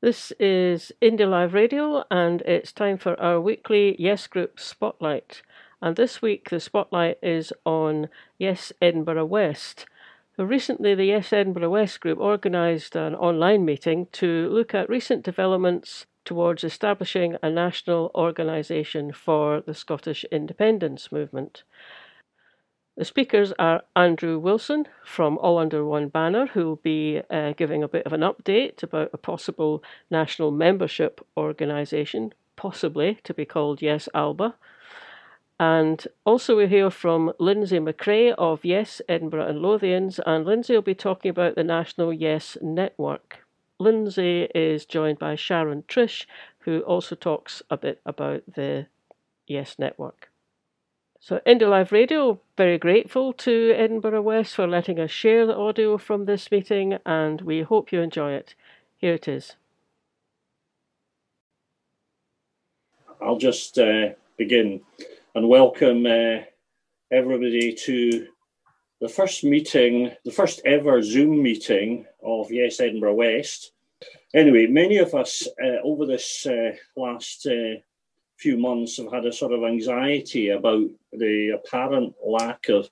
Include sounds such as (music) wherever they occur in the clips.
This is Indie Live Radio, and it's time for our weekly Yes Group Spotlight. And this week, the spotlight is on Yes Edinburgh West. Recently, the Yes Edinburgh West group organised an online meeting to look at recent developments towards establishing a national organisation for the Scottish independence movement. The speakers are Andrew Wilson from All Under One Banner, who will be uh, giving a bit of an update about a possible national membership organisation, possibly to be called Yes Alba. And also, we hear from Lindsay McCrae of Yes Edinburgh and Lothians, and Lindsay will be talking about the National Yes Network. Lindsay is joined by Sharon Trish, who also talks a bit about the Yes Network. So, Indie Live Radio, very grateful to Edinburgh West for letting us share the audio from this meeting, and we hope you enjoy it. Here it is. I'll just uh, begin and welcome uh, everybody to the first meeting, the first ever Zoom meeting of Yes Edinburgh West. Anyway, many of us uh, over this uh, last uh, few months have had a sort of anxiety about the apparent lack of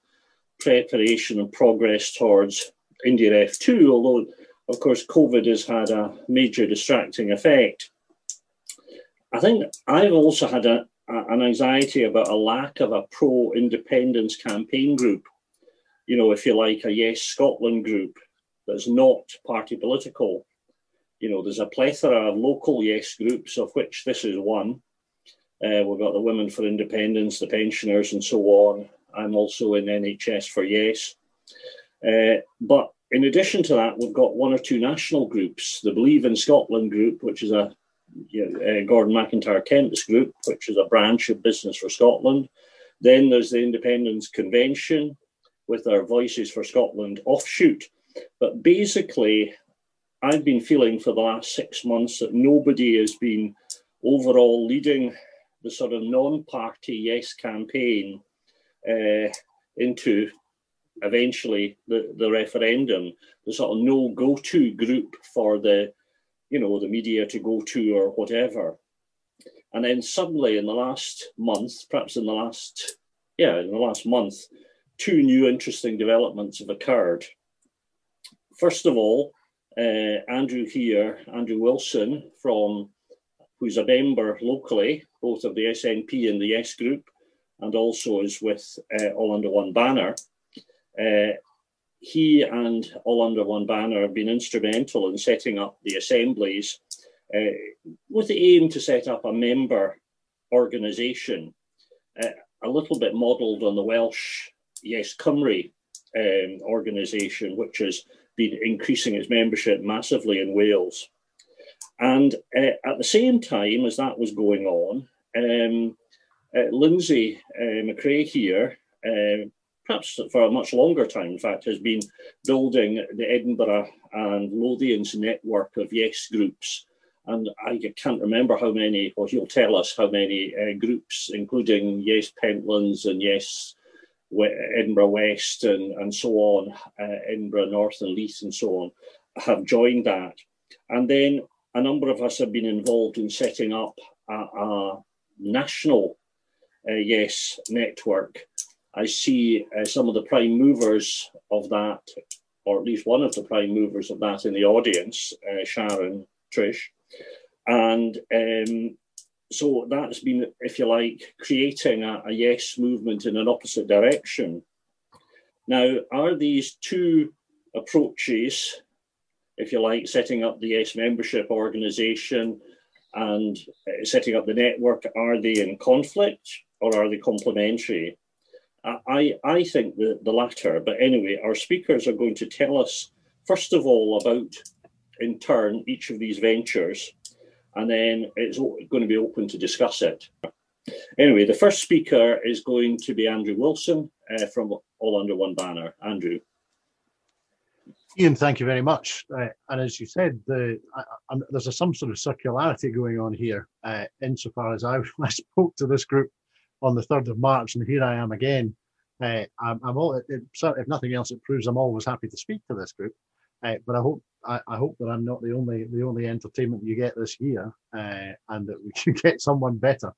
preparation and progress towards IndyRef 2, although, of course, COVID has had a major distracting effect. I think I've also had a, a, an anxiety about a lack of a pro independence campaign group. You know, if you like, a Yes Scotland group that's not party political. You know, there's a plethora of local Yes groups, of which this is one. Uh, we've got the Women for Independence, the pensioners, and so on. I'm also in NHS for Yes. Uh, but in addition to that, we've got one or two national groups. The Believe in Scotland group, which is a you know, uh, Gordon MacIntyre Kemp's group, which is a branch of Business for Scotland. Then there's the Independence Convention with our Voices for Scotland offshoot. But basically, I've been feeling for the last six months that nobody has been overall leading the sort of non-party yes campaign uh, into eventually the, the referendum, the sort of no go-to group for the, you know, the media to go to or whatever. And then suddenly in the last month, perhaps in the last, yeah, in the last month, two new interesting developments have occurred. First of all, uh, Andrew here, Andrew Wilson from who's a member locally, both of the SNP and the Yes Group, and also is with uh, All Under One Banner. Uh, he and All Under One Banner have been instrumental in setting up the assemblies uh, with the aim to set up a member organisation, uh, a little bit modelled on the Welsh Yes Cymru um, organisation, which has been increasing its membership massively in Wales. And uh, at the same time as that was going on, um, uh, Lindsay uh, McCrae here, uh, perhaps for a much longer time, in fact, has been building the Edinburgh and Lothians network of Yes groups. And I can't remember how many, or he'll tell us how many uh, groups, including Yes Pentlands and Yes Edinburgh West and, and so on, uh, Edinburgh North and Leith and so on, have joined that. And then a number of us have been involved in setting up a, a national uh, Yes network. I see uh, some of the prime movers of that, or at least one of the prime movers of that in the audience, uh, Sharon Trish. And um, so that's been, if you like, creating a, a yes movement in an opposite direction. Now, are these two approaches if you like, setting up the S membership organization and uh, setting up the network, are they in conflict or are they complementary? I, I think the, the latter, but anyway, our speakers are going to tell us, first of all, about in turn each of these ventures, and then it's going to be open to discuss it. Anyway, the first speaker is going to be Andrew Wilson uh, from All Under One Banner. Andrew. Ian, thank you very much. Uh, and as you said, the, I, there's a, some sort of circularity going on here, uh, insofar as I, (laughs) I, spoke to this group on the 3rd of March, and here I am again. Uh, I'm, I'm, all, it, it, if nothing else, it proves I'm always happy to speak to this group. Uh, but I hope I, I, hope that I'm not the only the only entertainment you get this year, uh, and that we (laughs) can get someone better.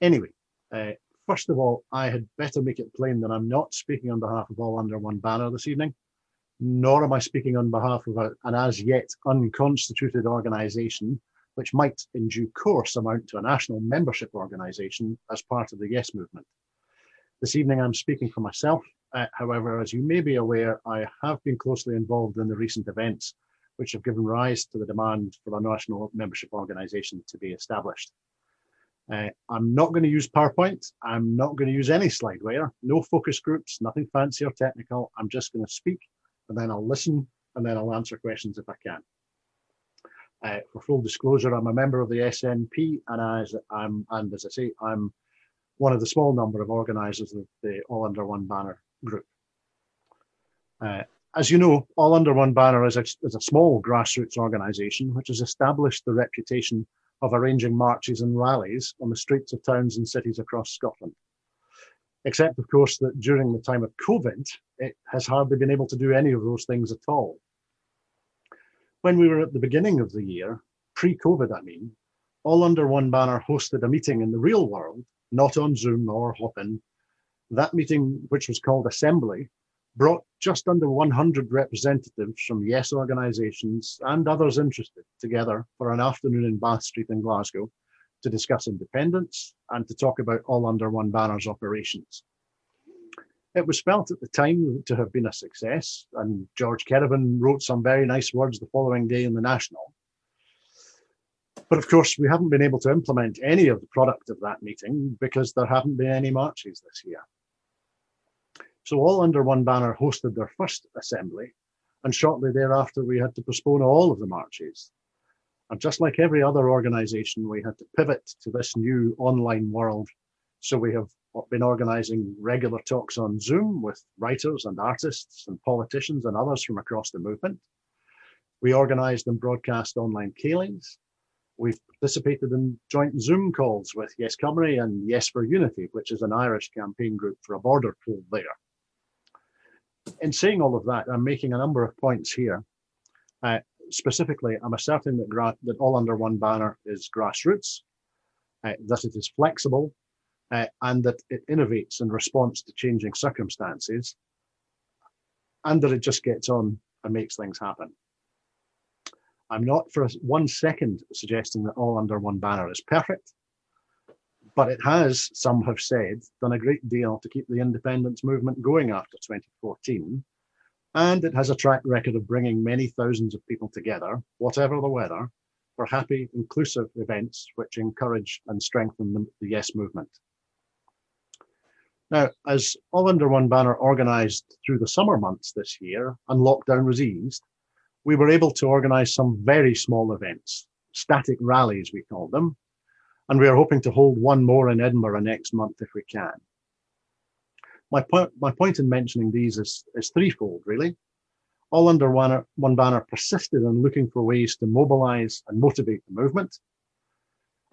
Anyway, uh, first of all, I had better make it plain that I'm not speaking on behalf of all under one banner this evening, nor am I speaking on behalf of a, an as yet unconstituted organisation, which might in due course amount to a national membership organisation as part of the Yes movement. This evening, I'm speaking for myself uh, however, as you may be aware, I have been closely involved in the recent events which have given rise to the demand for a national membership organisation to be established. Uh, I'm not going to use PowerPoint. I'm not going to use any slideware, no focus groups, nothing fancy or technical. I'm just going to speak and then I'll listen and then I'll answer questions if I can. Uh, for full disclosure, I'm a member of the SNP and as I'm and as I say, I'm one of the small number of organisers of the All Under One banner group. Uh, as you know, All Under One Banner is a, is a small grassroots organisation which has established the reputation of arranging marches and rallies on the streets of towns and cities across Scotland. Except, of course, that during the time of COVID, it has hardly been able to do any of those things at all. When we were at the beginning of the year, pre COVID, I mean, All Under One Banner hosted a meeting in the real world, not on Zoom or Hopin, that meeting, which was called Assembly, brought just under 100 representatives from Yes organisations and others interested together for an afternoon in Bath Street in Glasgow to discuss independence and to talk about all under one banner's operations. It was felt at the time to have been a success, and George Kerevan wrote some very nice words the following day in the National. But of course, we haven't been able to implement any of the product of that meeting because there haven't been any marches this year. So all under one banner hosted their first assembly, and shortly thereafter we had to postpone all of the marches. And just like every other organisation, we had to pivot to this new online world. So we have been organising regular talks on Zoom with writers and artists and politicians and others from across the movement. We organised and broadcast online ceilidhs. We've participated in joint Zoom calls with Yes Cymru and Yes for Unity, which is an Irish campaign group for a border poll there in saying all of that, I'm making a number of points here. Uh, specifically, I'm asserting that, gra- that all under one banner is grassroots, uh, that it is flexible, uh, and that it innovates in response to changing circumstances, and that it just gets on and makes things happen. I'm not for one second suggesting that all under one banner is perfect but it has, some have said, done a great deal to keep the independence movement going after 2014. And it has a track record of bringing many thousands of people together, whatever the weather, for happy, inclusive events which encourage and strengthen the, the Yes movement. Now, as All Under One Banner organised through the summer months this year and lockdown was eased, we were able to organise some very small events, static rallies, we called them, and we are hoping to hold one more in Edinburgh next month if we can. My point, my point in mentioning these is, is threefold, really. All under one, one banner persisted in looking for ways to mobilize and motivate the movement.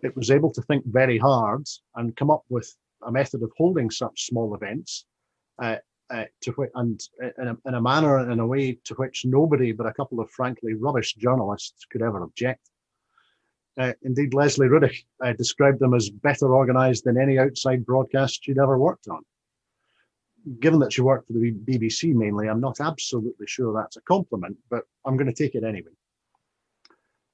It was able to think very hard and come up with a method of holding such small events uh, uh, to wh- and in a, in a manner and in a way to which nobody but a couple of frankly rubbish journalists could ever object. Uh, indeed, Lesley Riddoch uh, described them as better organised than any outside broadcast she'd ever worked on. Given that she worked for the BBC mainly, I'm not absolutely sure that's a compliment, but I'm going to take it anyway.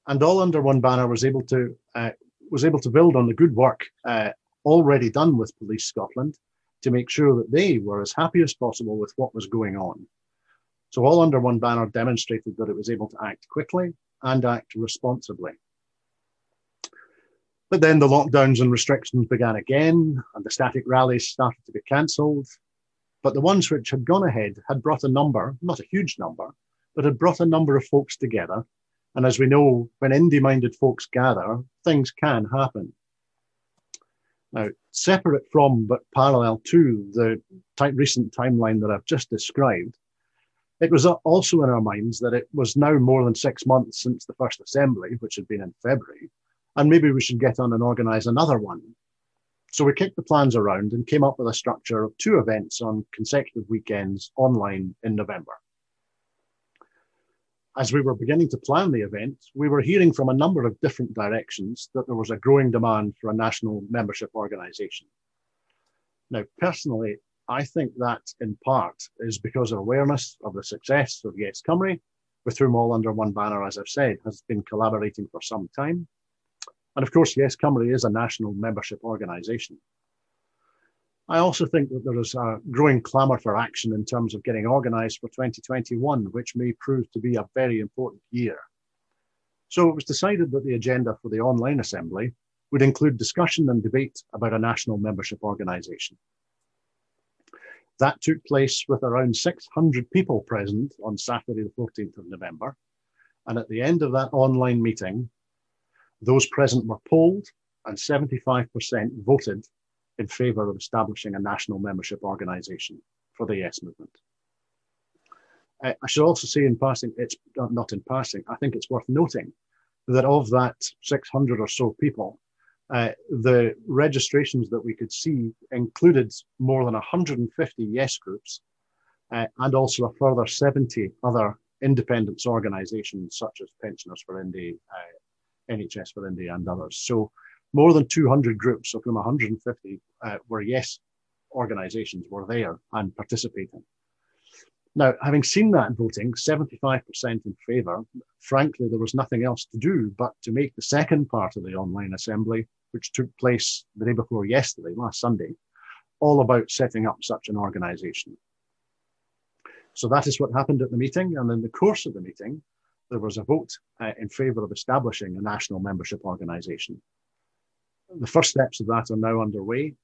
And all under one banner was able to uh, was able to build on the good work uh, already done with Police Scotland to make sure that they were as happy as possible with what was going on. So all under one banner demonstrated that it was able to act quickly and act responsibly. But then the lockdowns and restrictions began again, and the static rallies started to be cancelled. But the ones which had gone ahead had brought a number, not a huge number, but had brought a number of folks together. And as we know, when indie minded folks gather, things can happen. Now, separate from but parallel to the type, recent timeline that I've just described, it was also in our minds that it was now more than six months since the first assembly, which had been in February, and maybe we should get on and organize another one. So we kicked the plans around and came up with a structure of two events on consecutive weekends online in November. as we were beginning to plan the event, we were hearing from a number of different directions that there was a growing demand for a national membership organisation. Now, personally, I think that in part is because of awareness of the success of Yes Cymru, with whom all under one banner, as I've said, has been collaborating for some time. And of course, Yes Cymru is a national membership organisation. I also think that there is a growing clamour for action in terms of getting organised for 2021, which may prove to be a very important year. So it was decided that the agenda for the online assembly would include discussion and debate about a national membership organisation. That took place with around 600 people present on Saturday, the 14th of November. And at the end of that online meeting, those present were polled and 75% voted in favour of establishing a national membership organisation for the Yes movement. Uh, I should also say in passing, it's not in passing, I think it's worth noting that of that 600 or so people, uh, the registrations that we could see included more than 150 Yes groups uh, and also a further 70 other independence organisations such as Pensioners for India, uh, NHS for India, and others. So more than 200 groups, of whom 150 uh, were yes organisations, were there and participating. Now, having seen that voting, 75% in favour, frankly, there was nothing else to do but to make the second part of the online assembly, which took place the day before yesterday, last Sunday, all about setting up such an organisation. So that is what happened at the meeting. And in the course of the meeting, there was a vote uh, in favour of establishing a national membership organisation. The first steps of that are now underway.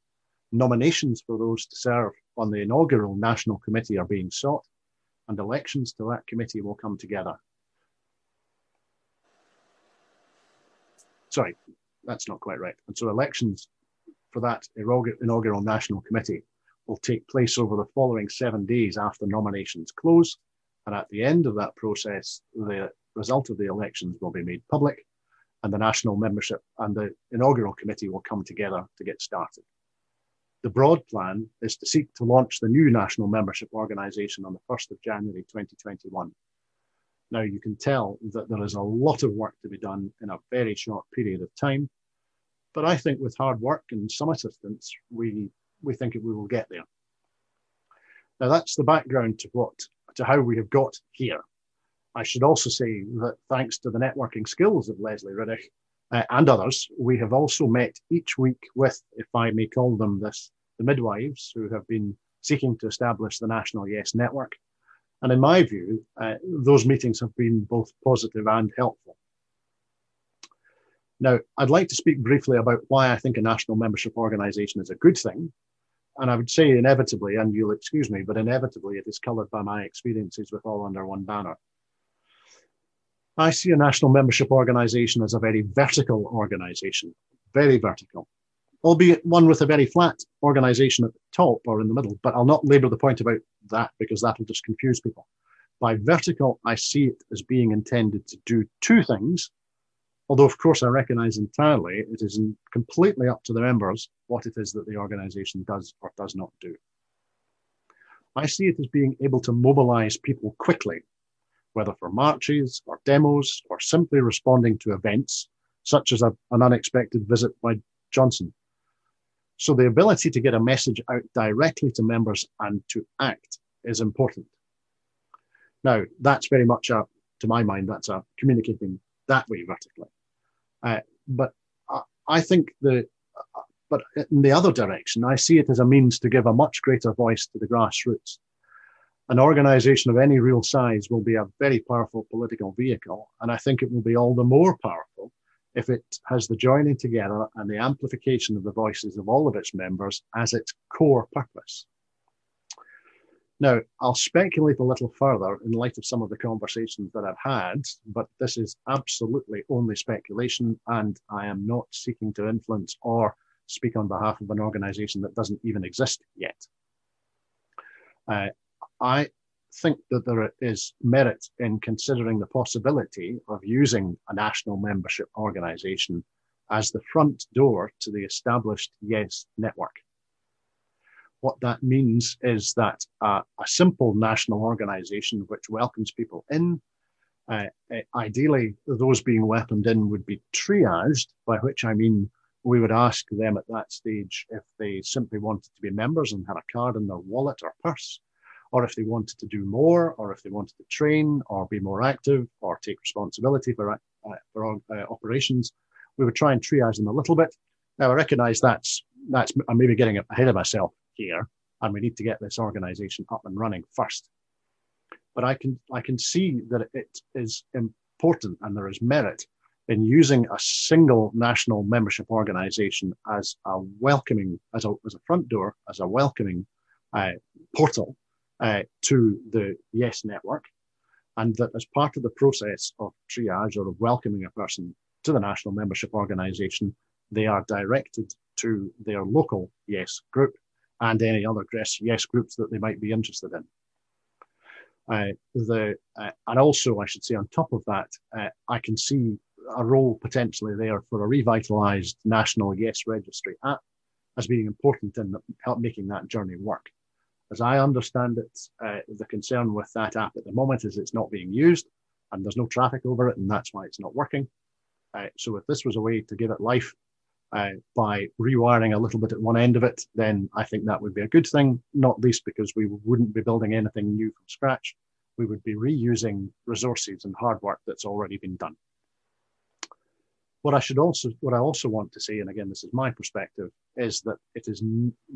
Nominations for those to serve on the inaugural National Committee are being sought, and elections to that committee will come together. Sorry, that's not quite right. And so elections for that inaugural National Committee will take place over the following seven days after nominations close. And at the end of that process, the result of the elections will be made public and the national membership and the inaugural committee will come together to get started. The broad plan is to seek to launch the new national membership organisation on the 1st of January 2021. Now, you can tell that there is a lot of work to be done in a very short period of time, but I think with hard work and some assistance, we, we think we will get there. Now, that's the background to what to how we have got here. I should also say that thanks to the networking skills of Lesley Riddoch uh, and others, we have also met each week with, if I may call them this, the midwives who have been seeking to establish the National Yes Network. And in my view, uh, those meetings have been both positive and helpful. Now, I'd like to speak briefly about why I think a national membership organisation is a good thing. And I would say inevitably, and you'll excuse me, but inevitably it is coloured by my experiences with All Under One Banner. I see a national membership organization as a very vertical organization, very vertical, albeit one with a very flat organization at the top or in the middle. But I'll not labor the point about that because that will just confuse people. By vertical, I see it as being intended to do two things. Although, of course, I recognize entirely it is completely up to the members what it is that the organization does or does not do. I see it as being able to mobilize people quickly whether for marches or demos or simply responding to events, such as a, an unexpected visit by Johnson. So the ability to get a message out directly to members and to act is important. Now, that's very much a, to my mind, that's a communicating that way vertically. Uh, but I, I think the, but in the other direction, I see it as a means to give a much greater voice to the grassroots an organization of any real size will be a very powerful political vehicle. And I think it will be all the more powerful if it has the joining together and the amplification of the voices of all of its members as its core purpose. Now, I'll speculate a little further in light of some of the conversations that I've had, but this is absolutely only speculation, and I am not seeking to influence or speak on behalf of an organization that doesn't even exist yet. Uh, I think that there is merit in considering the possibility of using a national membership organization as the front door to the established Yes network. What that means is that uh, a simple national organization which welcomes people in Uh, ideally, those being welcomed in would be triaged, by which I mean we would ask them at that stage if they simply wanted to be members and had a card in their wallet or purse, or if they wanted to do more, or if they wanted to train or be more active or take responsibility for, uh, for uh, operations. We would try and triage them a little bit. Now, I recognize that's, that's, I'm maybe getting ahead of myself here, and we need to get this organization up and running first. But I can, I can see that it is important and there is merit in using a single national membership organization as a welcoming, as a, as a front door, as a welcoming uh, portal uh, to the Yes network. And that as part of the process of triage or of welcoming a person to the national membership organization, they are directed to their local Yes group and any other Yes groups that they might be interested in. Uh, the uh, and also I should say on top of that, uh, I can see a role potentially there for a revitalized national Yes Registry app as being important in help making that journey work. As I understand it, uh, the concern with that app at the moment is it's not being used and there's no traffic over it, and that's why it's not working. Uh, so if this was a way to give it life uh, by rewiring a little bit at one end of it, then I think that would be a good thing, not least because we wouldn't be building anything new from scratch. We would be reusing resources and hard work that's already been done. What I should also, what I also want to say, and again, this is my perspective, is that it is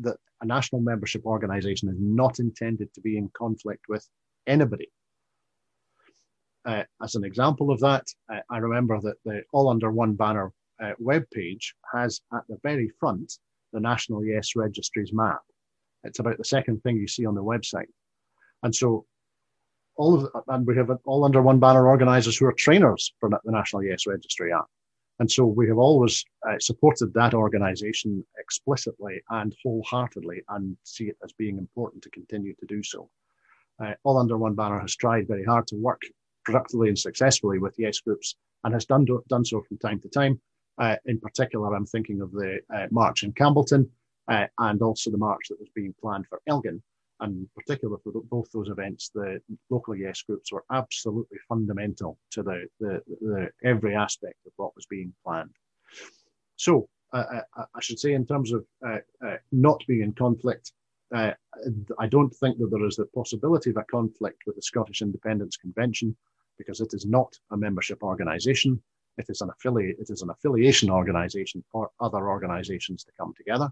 that a national membership organization is not intended to be in conflict with anybody. Uh, as an example of that, uh, I remember that the All Under One Banner uh, web page has at the very front the National Yes Registries map. It's about the second thing you see on the website. And so all of and we have all under one banner organizers who are trainers for the National Yes Registry app. And so we have always uh, supported that organization explicitly and wholeheartedly and see it as being important to continue to do so. Uh, All Under One Banner has tried very hard to work productively and successfully with Yes groups and has done, do, done so from time to time. Uh, in particular, I'm thinking of the uh, march in Campbeltown uh, and also the march that was being planned for Elgin and in particular for both those events, the local yes groups were absolutely fundamental to the, the, the every aspect of what was being planned. So uh, I, I, should say, in terms of uh, uh, not being in conflict, uh, I don't think that there is the possibility of a conflict with the Scottish Independence Convention because it is not a membership organisation. It is an affiliate. It is an affiliation organisation for other organisations to come together.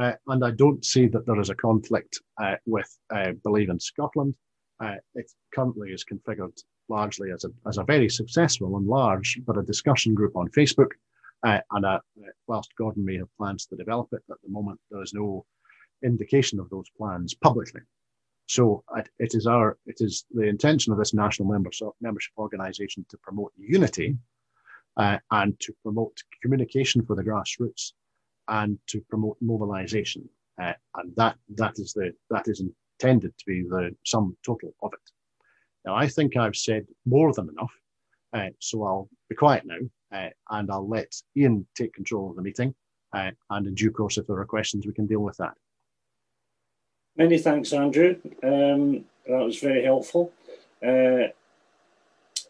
Uh, and I don't see that there is a conflict uh, with uh, Believe in Scotland. Uh, it currently is configured largely as a, as a very successful and large, but a discussion group on Facebook. Uh, and uh, whilst Gordon may have plans to develop it, at the moment there is no indication of those plans publicly. So it is our, it is the intention of this national membership organisation to promote unity and to promote communication for the grassroots and to promote mobilization. Uh, and that, that is the, that is intended to be the sum total of it. Now, I think I've said more than enough. Uh, so I'll be quiet now uh, and I'll let Ian take control of the meeting. Uh, and in due course, if there are questions, we can deal with that. Many thanks, Andrew. Um, that was very helpful. Uh,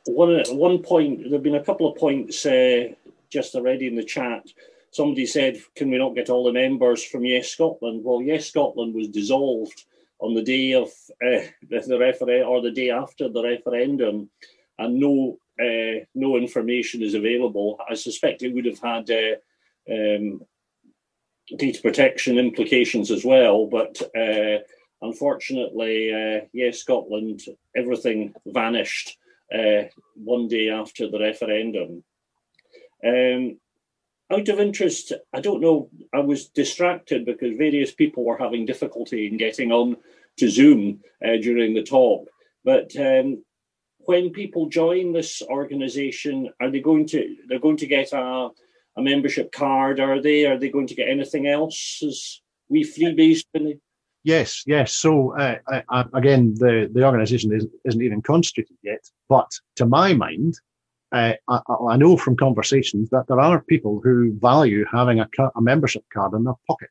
one, one point, there have been a couple of points uh, just already in the chat somebody said, can we not get all the members from Yes Scotland? Well, Yes Scotland was dissolved on the day of uh, (laughs) the, the referendum or the day after the referendum, and no uh, no information is available. I suspect it would have had uh, um, data protection implications as well, but uh, unfortunately, uh, Yes Scotland, everything vanished uh, one day after the referendum. Um, out of interest, I don't know, I was distracted because various people were having difficulty in getting on to Zoom uh, during the talk. But um, when people join this organization, are they going to they're going to get a, a membership card? Are they? Are they going to get anything else as we freebies? Yes, yes. So uh, I, again, the the organisation is, isn't even constituted yet, but to my mind, uh, I, I, know from conversations that there are people who value having a, a membership card in their pocket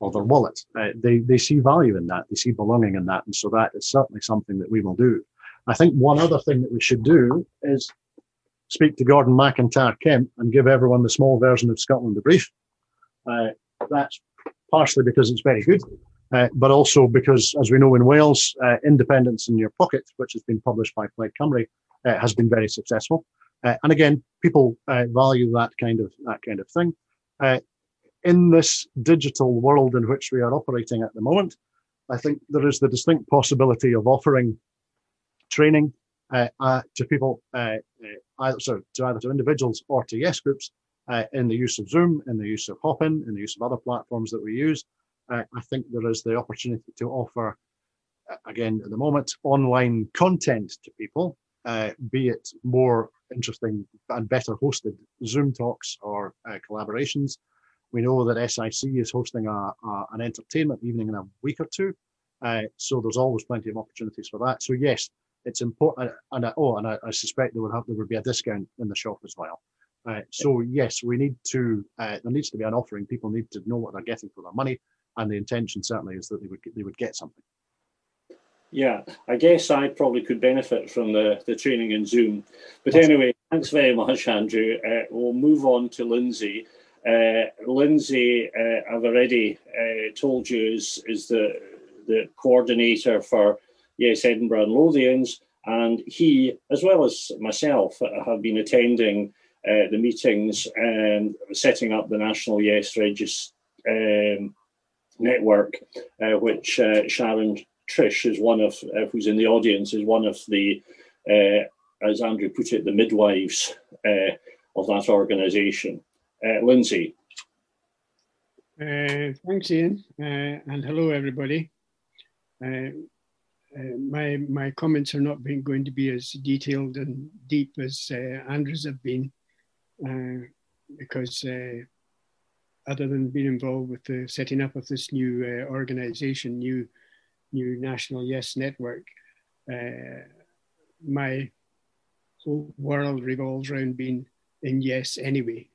or their wallet. Uh, they, they see value in that. They see belonging in that. And so that is certainly something that we will do. I think one other thing that we should do is speak to Gordon MacIntyre Kemp and give everyone the small version of Scotland the brief. Uh, that's partially because it's very good, uh, but also because, as we know in Wales, uh, Independence in Your Pocket, which has been published by Plaid Cymru, uh, has been very successful. Uh, and again, people uh, value that kind of that kind of thing. in this digital world in which we are operating at the moment, I think there is the distinct possibility of offering training uh, uh, to people, uh, either, sorry, to either to individuals or to yes groups in the use of Zoom, in the use of Hopin, in the use of other platforms that we use. I think there is the opportunity to offer, again, at the moment, online content to people, be it more interesting and better hosted Zoom talks or collaborations. We know that SIC is hosting a, a, an entertainment evening in a week or two. Uh, so there's always plenty of opportunities for that. So yes, it's important. And I, oh, and I, I, suspect there would have there would be a discount in the shop as well. Uh, so yes, we need to. Uh, there needs to be an offering. People need to know what they're getting for their money, and the intention certainly is that they would they would get something. Yeah, I guess I probably could benefit from the, the training in Zoom. But anyway, thanks very much, Andrew. Uh, we'll move on to Lindsay. Uh, Lindsay, uh, I've already uh, told you, is, is the, the coordinator for Yes Edinburgh and Lothians, and he, as well as myself, have been attending uh, the meetings and setting up the National Yes Register um, network, uh, which uh, Sharon Trish is one of, uh, who's in the audience, is one of the, uh, as Andrew put it, the midwives uh, of that organisation. Lindsay. thanks, Ian, and hello, everybody. Uh, my my comments are not being, going to be as detailed and deep as uh, Andrew's have been, uh, because uh, other than being involved with the setting up of this new uh, organization, new new national Yes network, my whole world revolves around being in Yes anyway.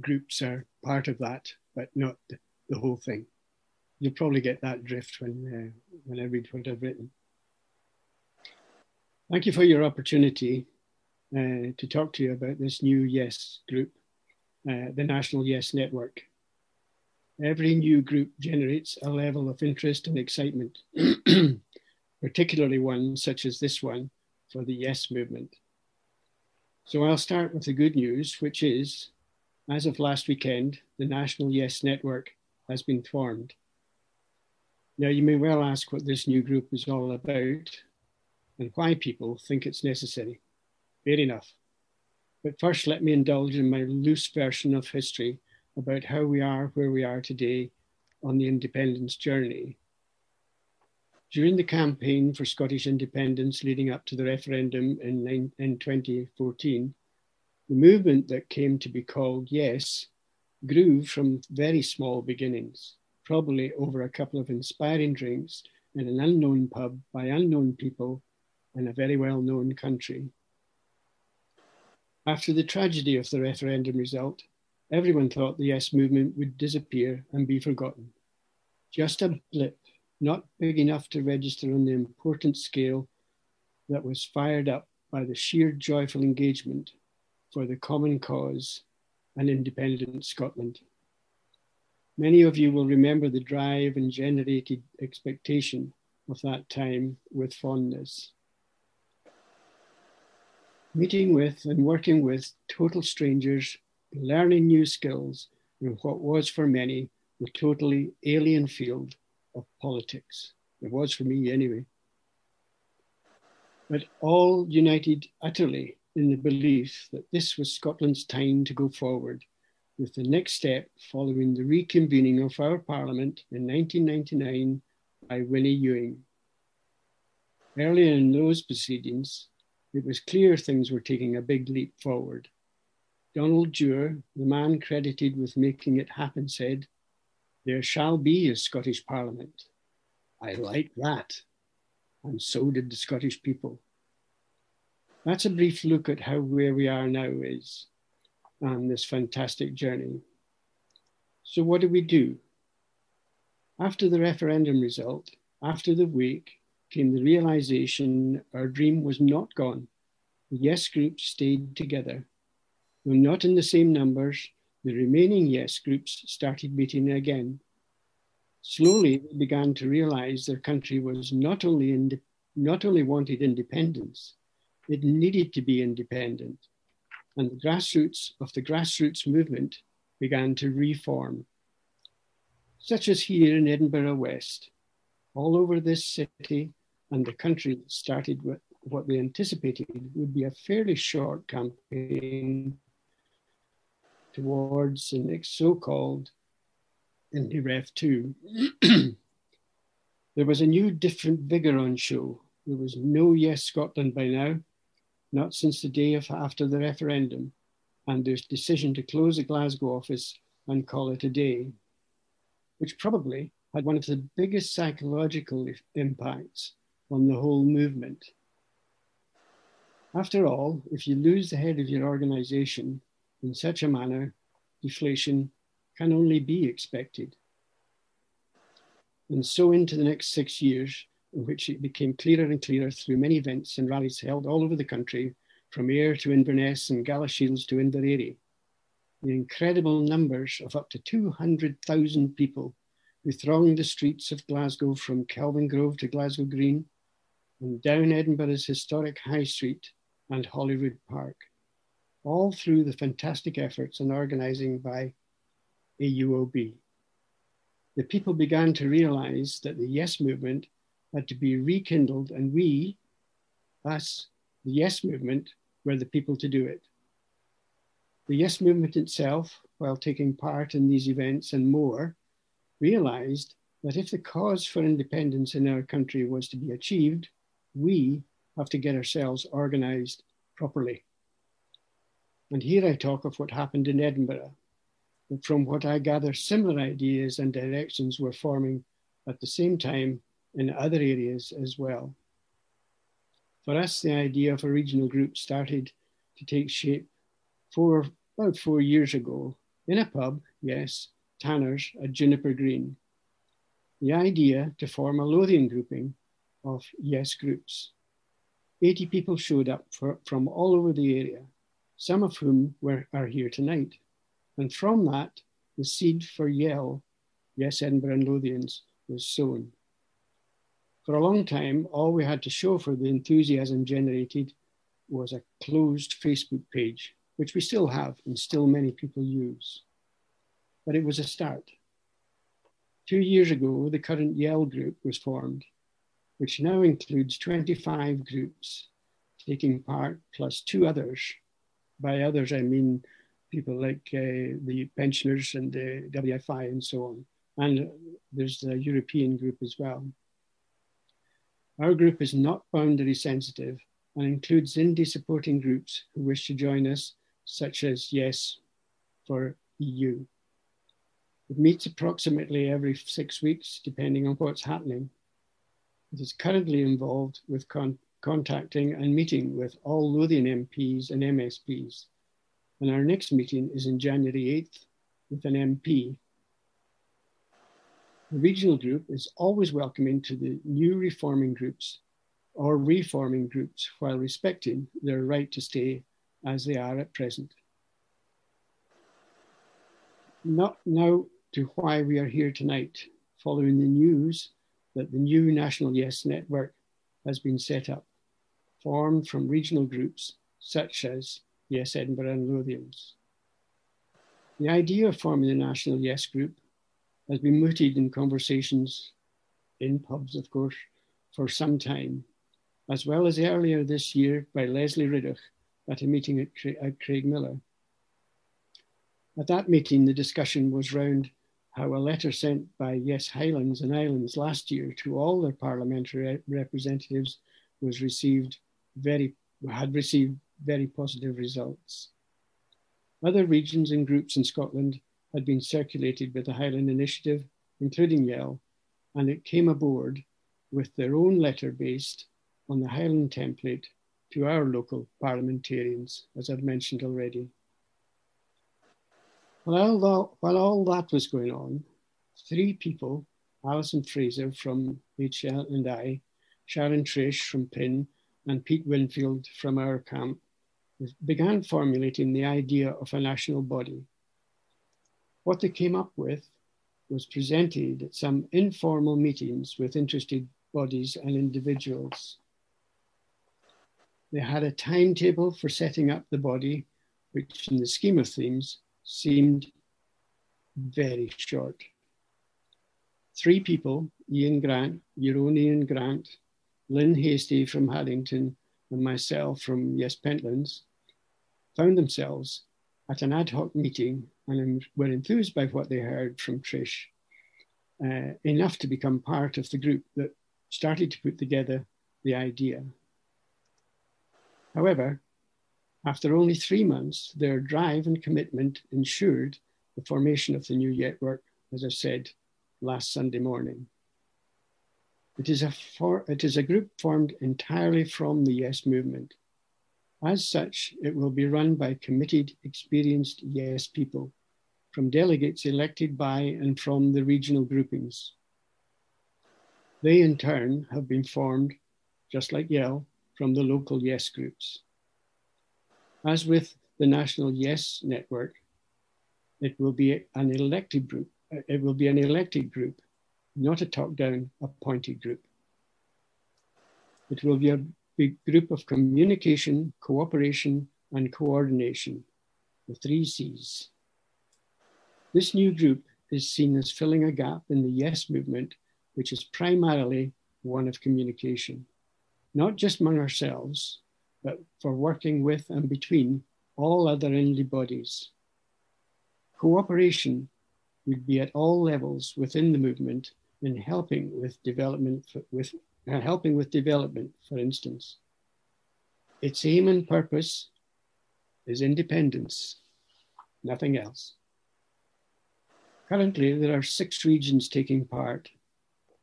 groups are part of that, but not the, the whole thing you'll probably get that drift when, uh, when I read what I've written. Thank you for your opportunity uh, to talk to you about this new YES group, uh, the National YES Network. Every new group generates a level of interest and excitement, (clears throat) particularly one such as this one for the Yes movement. So I'll start with the good news, which is, as of last weekend, the National Yes Network has been formed. Now, you may well ask what this new group is all about and why people think it's necessary. Fair enough. But first, let me indulge in my loose version of history about how we are where we are today on the independence journey. During the campaign for Scottish independence leading up to the referendum in, in 2014, the movement that came to be called Yes grew from very small beginnings probably over a couple of inspiring drinks in an unknown pub by unknown people in a very well known country. After the tragedy of the referendum result, everyone thought the Yes movement would disappear and be forgotten. Just a blip, not big enough to register on the important scale that was fired up by the sheer joyful engagement for the common cause and independent Scotland. Many of you will remember the drive and generated expectation of that time with fondness. Meeting with and working with total strangers, learning new skills in what was for many the totally alien field of politics. It was for me anyway. But all united utterly in the belief that this was Scotland's time to go forward with the next step following the reconvening of our Parliament in 1999 by Winnie Ewing. Earlier in those proceedings, it was clear things were taking a big leap forward. Donald Dewar, the man credited with making it happen, said, There shall be a Scottish Parliament. I like that. And so did the Scottish people. That's a brief look at how where we are now is on this fantastic journey. So, what do we do? After the referendum result, after the week, came the realization our dream was not gone. The Yes groups stayed together. Though not in the same numbers, the remaining Yes groups started meeting again. Slowly, they began to realize their country was not only, not only wanted independence, it needed to be independent. And the grassroots of the grassroots movement began to reform. Such as here in Edinburgh West, all over this city and the country started with what they anticipated would be a fairly short campaign towards the so-called IndyRef 2. (clears throat) there was a new different vigour on show. There was no Yes Scotland by now, not since the day of after the referendum and their decision to close the Glasgow office and call it a day, which probably had one of the biggest psychological impacts on the whole movement. After all, if you lose the head of your organization in such a manner, deflation can only be expected. And so into the next six years, in which it became clearer and clearer through many events and rallies held all over the country, from Ayr to Inverness and Galashiels to Inveraray, the incredible numbers of up to 200,000 people who thronged the streets of Glasgow from Kelvingrove to Glasgow Green and down Edinburgh's historic High Street and Holyrood Park, all through the fantastic efforts and organising by AUOB. The people began to realise that the Yes movement had to be rekindled, and we, us, the Yes movement, were the people to do it. The Yes movement itself, while taking part in these events and more, realised that if the cause for independence in our country was to be achieved, we have to get ourselves organised properly. And here I talk of what happened in Edinburgh. But from what I gather, similar ideas and directions were forming at the same time in other areas as well. For us, the idea of a regional group started to take shape four, about four years ago in a pub, yes, Tanner's at Juniper Green. The idea to form a Lothian grouping of yes groups. 80 people showed up for, from all over the area, some of whom were, are here tonight. And from that, the seed for Yell, Yes Edinburgh and Lothians, was sown. For a long time, all we had to show for the enthusiasm generated was a closed Facebook page, which we still have and still many people use. But it was a start. Two years ago, the current Yell group was formed which now includes 25 groups taking part, plus two others. By others, I mean people like uh, the pensioners and the WFI and so on. And there's the European group as well. Our group is not boundary sensitive and includes indie supporting groups who wish to join us, such as Yes for EU. It meets approximately every six weeks, depending on what's happening. It is currently involved with con contacting and meeting with all Lothian MPs and MSPs. And our next meeting is in January 8th with an MP. The regional group is always welcoming to the new reforming groups or reforming groups while respecting their right to stay as they are at present. Not now to why we are here tonight, following the news that the new National Yes Network has been set up, formed from regional groups such as Yes Edinburgh and Lothians. The idea of forming a National Yes Group has been mooted in conversations in pubs, of course, for some time, as well as earlier this year by Lesley Riddoch at a meeting at, Cra at Craigmillar. At that meeting, the discussion was round how a letter sent by Yes Highlands and Islands last year to all their parliamentary representatives was received very had received very positive results. Other regions and groups in Scotland had been circulated with the Highland Initiative, including Yell, and it came aboard with their own letter based on the Highland template to our local parliamentarians, as I've mentioned already. While, that, while all that was going on, three people, Alison Fraser from HL and I, Sharon Trish from PIN, and Pete Winfield from our camp, began formulating the idea of a national body. What they came up with was presented at some informal meetings with interested bodies and individuals. They had a timetable for setting up the body, which in the scheme of things seemed very short. Three people, Ian Grant, your own Euronian Grant, Lynn Hasty from Haddington, and myself from Yes Pentlands, found themselves at an ad hoc meeting and were enthused by what they heard from Trish, uh, enough to become part of the group that started to put together the idea. However, after only three months, their drive and commitment ensured the formation of the new network, as I said last Sunday morning. It is, a for, it is a group formed entirely from the Yes movement. As such, it will be run by committed, experienced Yes people, from delegates elected by and from the regional groupings. They, in turn, have been formed, just like YEL, from the local Yes groups. As with the National Yes Network, it will be an elected group. It will be an elected group, not a top-down appointed group. It will be a big group of communication, cooperation, and coordination, the three C's. This new group is seen as filling a gap in the Yes movement, which is primarily one of communication, not just among ourselves, for working with and between all other INLI bodies. Cooperation would be at all levels within the movement in helping with development with uh, helping with development, for instance. Its aim and purpose is independence, nothing else. Currently, there are six regions taking part.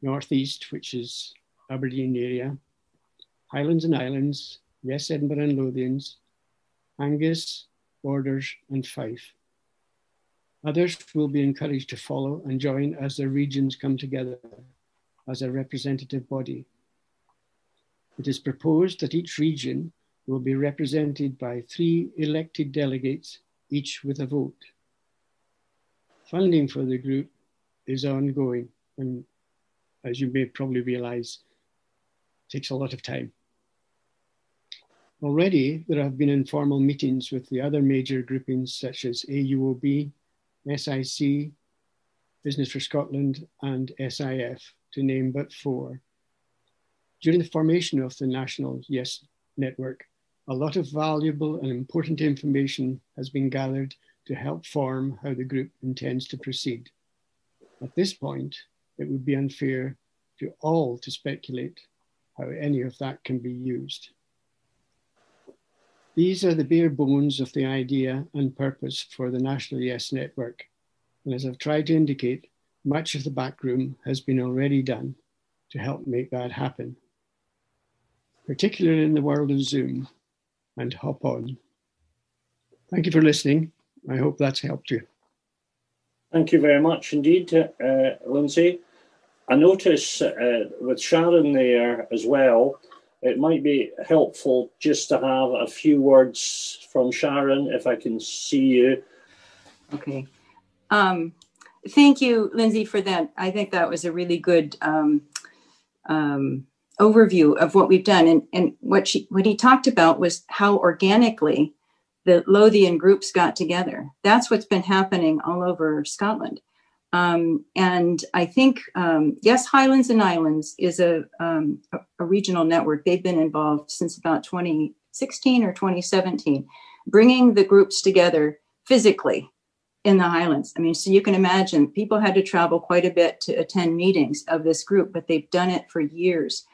Northeast, which is Aberdeen area, Highlands and Islands, Yes Edinburgh and Lothians, Angus, Borders, and Fife. Others will be encouraged to follow and join as the regions come together as a representative body. It is proposed that each region will be represented by three elected delegates, each with a vote. Funding for the group is ongoing and, as you may probably realize, takes a lot of time. Already, there have been informal meetings with the other major groupings such as AUOB, SIC, Business for Scotland, and SIF, to name but four. During the formation of the National Yes Network, a lot of valuable and important information has been gathered to help form how the group intends to proceed. At this point, it would be unfair to all to speculate how any of that can be used. These are the bare bones of the idea and purpose for the National Yes Network. And as I've tried to indicate, much of the backroom has been already done to help make that happen particularly in the world of Zoom and Hopin. Thank you for listening. I hope that's helped you. Thank you very much indeed, uh, Lindsay. I notice uh, with Sharon there as well, it might be helpful just to have a few words from Sharon if I can see you. Okay. Um, thank you, Lindsay, for that. I think that was a really good um, um, overview of what we've done. And, and what she what he talked about was how organically the Lothian groups got together. That's what's been happening all over Scotland. Um, and I think, um, yes, Highlands and Islands is a, um, a, a, regional network. They've been involved since about 2016 or 2017, bringing the groups together physically in the Highlands. I mean, so you can imagine people had to travel quite a bit to attend meetings of this group, but they've done it for years.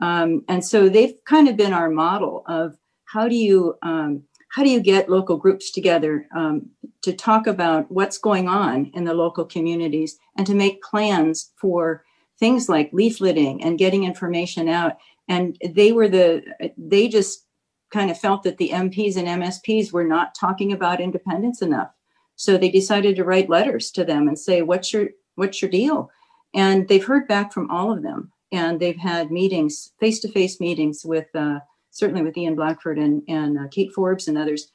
Um, and so they've kind of been our model of how do you um, how do you get local groups together um, to talk about what's going on in the local communities and to make plans for things like leafleting and getting information out. And they were the they just kind of felt that the MPs and MSPs were not talking about independence enough. So they decided to write letters to them and say, "What's your what's your deal?" And they've heard back from all of them and they've had meetings, face to face meetings with uh, certainly with Ian Blackford and, and uh, Kate Forbes and others.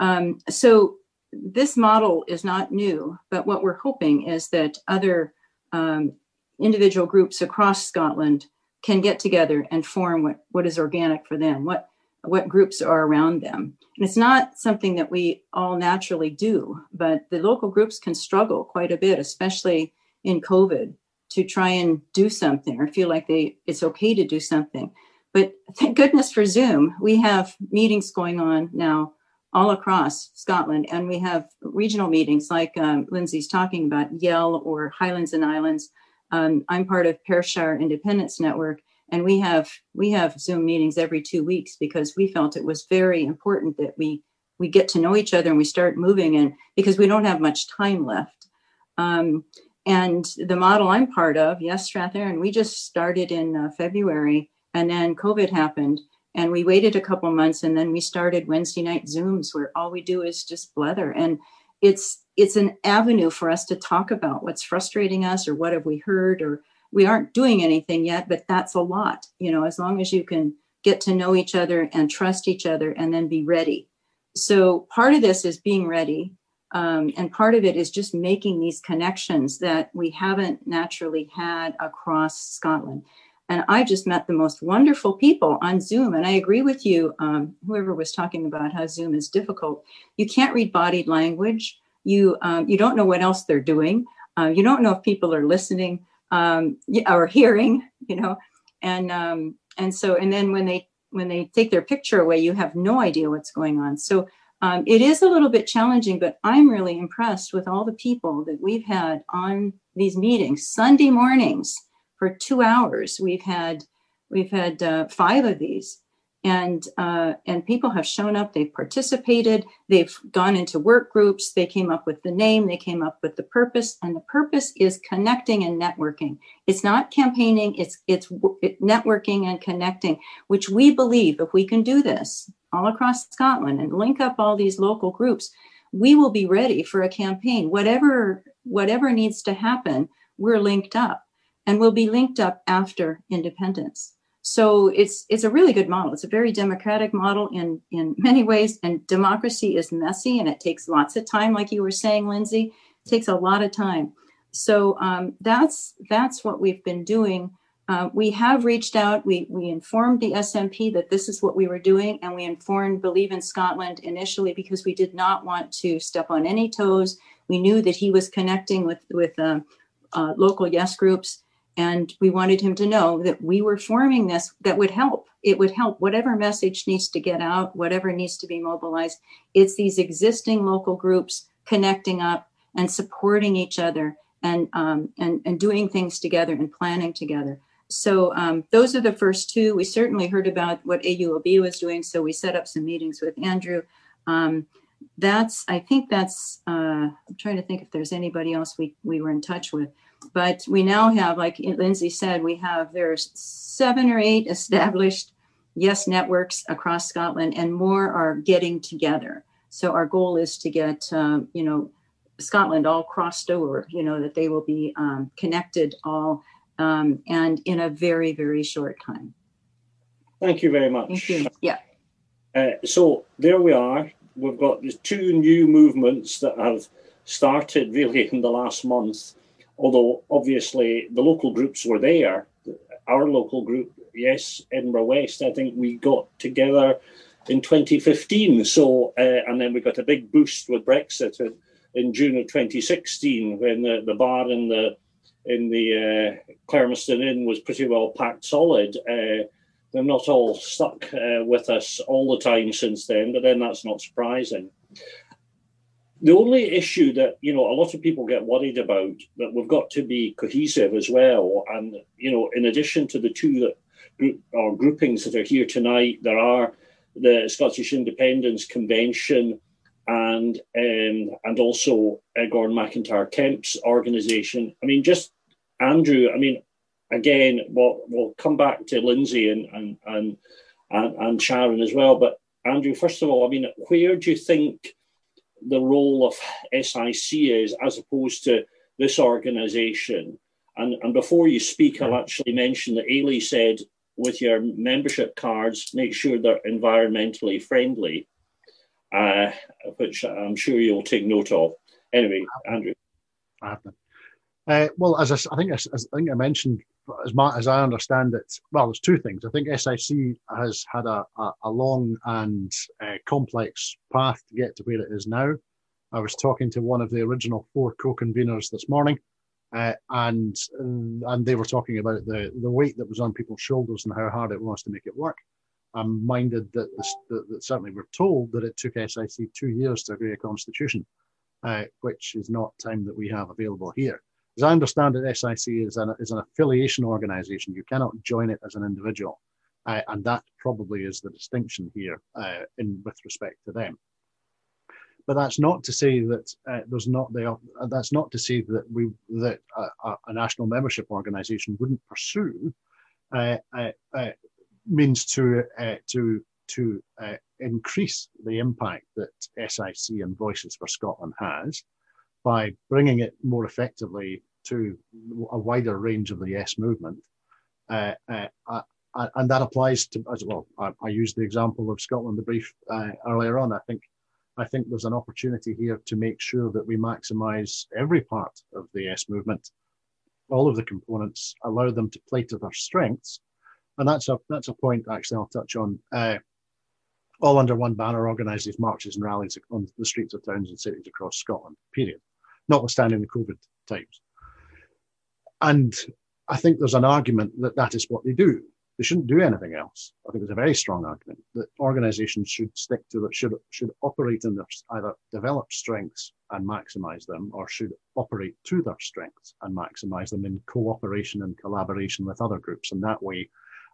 Um, so this model is not new, but what we're hoping is that other um, individual groups across Scotland can get together and form what, what is organic for them, what what groups are around them. And it's not something that we all naturally do, but the local groups can struggle quite a bit, especially in COVID, to try and do something or feel like they it's okay to do something. But thank goodness for Zoom, we have meetings going on now all across Scotland, and we have regional meetings like um, Lindsay's talking about Yell or Highlands and Islands. Um, I'm part of Perthshire Independence Network, and we have we have Zoom meetings every two weeks because we felt it was very important that we we get to know each other and we start moving, and because we don't have much time left. Um, and the model I'm part of, yes, Strathearn, we just started in uh, February, and then COVID happened, and we waited a couple months and then we started wednesday night zooms where all we do is just blether and it's it's an avenue for us to talk about what's frustrating us or what have we heard or we aren't doing anything yet but that's a lot you know as long as you can get to know each other and trust each other and then be ready. So part of this is being ready um, and part of it is just making these connections that we haven't naturally had across scotland and I just met the most wonderful people on Zoom. And I agree with you, um, whoever was talking about how Zoom is difficult. You can't read body language. You um, you don't know what else they're doing. Uh, you don't know if people are listening um, or hearing. You know, and um, and so and then when they when they take their picture away, you have no idea what's going on. So um, it is a little bit challenging, but I'm really impressed with all the people that we've had on these meetings Sunday mornings for two hours. We've had we've had uh, five of these, and uh, and people have shown up. They've participated. They've gone into work groups. They came up with the name. They came up with the purpose, and the purpose is connecting and networking. It's not campaigning. It's it's networking and connecting, which we believe if we can do this all across Scotland and link up all these local groups, we will be ready for a campaign. Whatever whatever needs to happen, we're linked up and will be linked up after independence. So it's it's a really good model. It's a very democratic model in in many ways, and democracy is messy and it takes lots of time, like you were saying, Lindsay. It takes a lot of time. So um, that's that's what we've been doing. Uh, we have reached out. We we informed the SNP that this is what we were doing, and we informed Believe in Scotland initially because we did not want to step on any toes. We knew that he was connecting with with um, uh, local yes groups, and we wanted him to know that we were forming this that would help. It would help whatever message needs to get out, whatever needs to be mobilized. It's these existing local groups connecting up and supporting each other and um, and and doing things together and planning together. So um, those are the first two. We certainly heard about what AUOB was doing, so we set up some meetings with Andrew. Um, that's I think that's uh, I'm trying to think if there's anybody else we we were in touch with. But we now have, like Lindsay said, we have there's seven or eight established yes networks across Scotland, and more are getting together. So our goal is to get um, you know Scotland all crossed over. You know that they will be um, connected all, um, and in a very very short time. Thank you very much. Thank you. Yeah. Uh, so there we are. We've got the two new movements that have started really (laughs) in the last month although obviously the local groups were there. Our local group, yes, Edinburgh West, I think we got together in 2015. So, uh, and then we got a big boost with Brexit in, in June of 2016 when the, the bar in the in the uh, Inn was pretty well packed solid. Uh, they're not all stuck uh, with us all the time since then, but then that's not surprising the only issue that you know a lot of people get worried about that we've got to be cohesive as well and you know in addition to the two that group or groupings that are here tonight there are the scottish independence convention and um, and also uh, gordon macintyre kemp's organization i mean just andrew i mean again we'll, we'll come back to lindsay and and and, and sharon as well but andrew first of all i mean where do you think the role of SIC is as opposed to this organization. And, and before you speak, I'll actually mention that Ailey said with your membership cards, make sure they're environmentally friendly, uh, which I'm sure you'll take note of. Anyway, Andrew. Uh, well, as I, I think, as, as, I think I mentioned, as, my, as I understand it, well, there's two things. I think SIC has had a, a, a long and uh, complex path to get to where it is now. I was talking to one of the original four co-conveners this morning, uh, and and they were talking about the the weight that was on people's shoulders and how hard it was to make it work. I'm minded that, this, that, that certainly we're told that it took SIC two years to agree a constitution, uh, which is not time that we have available here. As I understand it, SIC is an, is an affiliation organisation. You cannot join it as an individual, uh, and that probably is the distinction here uh, in with respect to them. But that's not to say that uh, there's not the. Uh, that's not to say that we that a, a national membership organisation wouldn't pursue uh, uh, uh, means to to to increase the impact that SIC and Voices for Scotland has by bringing it more effectively to a wider range of the Yes movement. Uh, uh, and that applies to as well. I, I, used the example of Scotland the brief uh, earlier on. I think I think there's an opportunity here to make sure that we maximise every part of the Yes movement, all of the components, allow them to play to their strengths, and that's a that's a point actually I'll touch on. Uh, all under one banner organises marches and rallies on the streets of towns and cities across Scotland. Period, notwithstanding the COVID times. And I think there's an argument that that is what they do. They shouldn't do anything else. I think it's a very strong argument that organisations should stick to that, should should operate in their either develop strengths and maximise them, or should operate to their strengths and maximise them in cooperation and collaboration with other groups. And that way,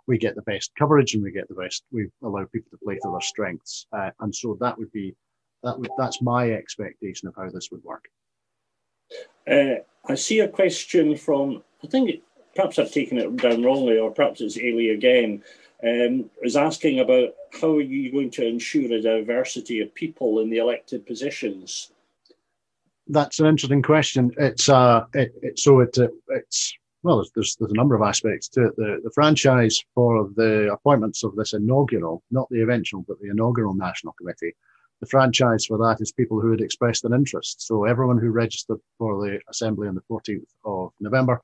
we get the best coverage and we get the best. We allow people to play to their strengths. Uh, and so that would be that would that's my expectation of how this would work. Uh, I see a question from I think perhaps I've taken it down wrongly, or perhaps it's Ailey again, um, is asking about how are you going to ensure a diversity of people in the elected positions? That's an interesting question. It's uh, it, it, so it, uh, it's well, there's, there's a number of aspects to it. The, the franchise for the appointments of this inaugural, not the eventual, but the inaugural national committee, the franchise for that is people who had expressed an interest. So everyone who registered for the assembly on the 14th of November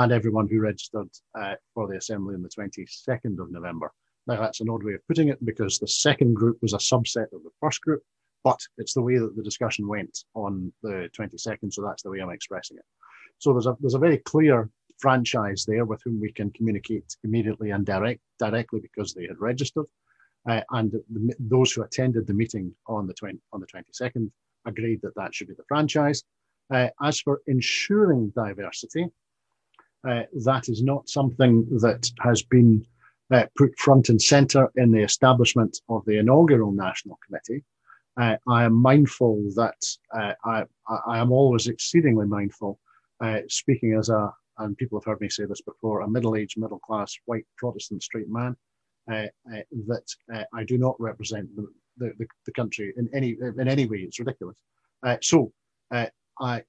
and everyone who registered uh, for the assembly on the 22nd of November. Now, that's an odd way of putting it because the second group was a subset of the first group, but it's the way that the discussion went on the 22nd, so that's the way I'm expressing it. So there's a there's a very clear franchise there with whom we can communicate immediately and direct directly because they had registered, uh, and the, those who attended the meeting on the 20, on the 22nd agreed that that should be the franchise. Uh, as for ensuring diversity, uh, that is not something that has been uh, put front and center in the establishment of the inaugural National Committee. Uh, I am mindful that uh, I, I, am always exceedingly mindful, uh, speaking as a, and people have heard me say this before, a middle aged, middle class, white Protestant straight man, uh, that I do not represent the, the, the, country in any, in any way. It's ridiculous. so I,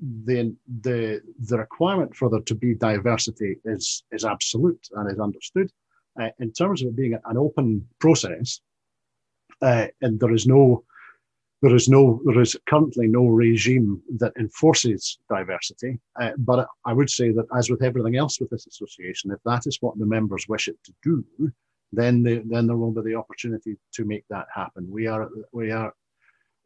the the the requirement for there to be diversity is is absolute and is understood. Uh, in terms of it being an open process, uh, and there is no there is no there is currently no regime that enforces diversity. Uh, but I would say that as with everything else with this association, if that is what the members wish it to do, then the, then there will be the opportunity to make that happen. We are we are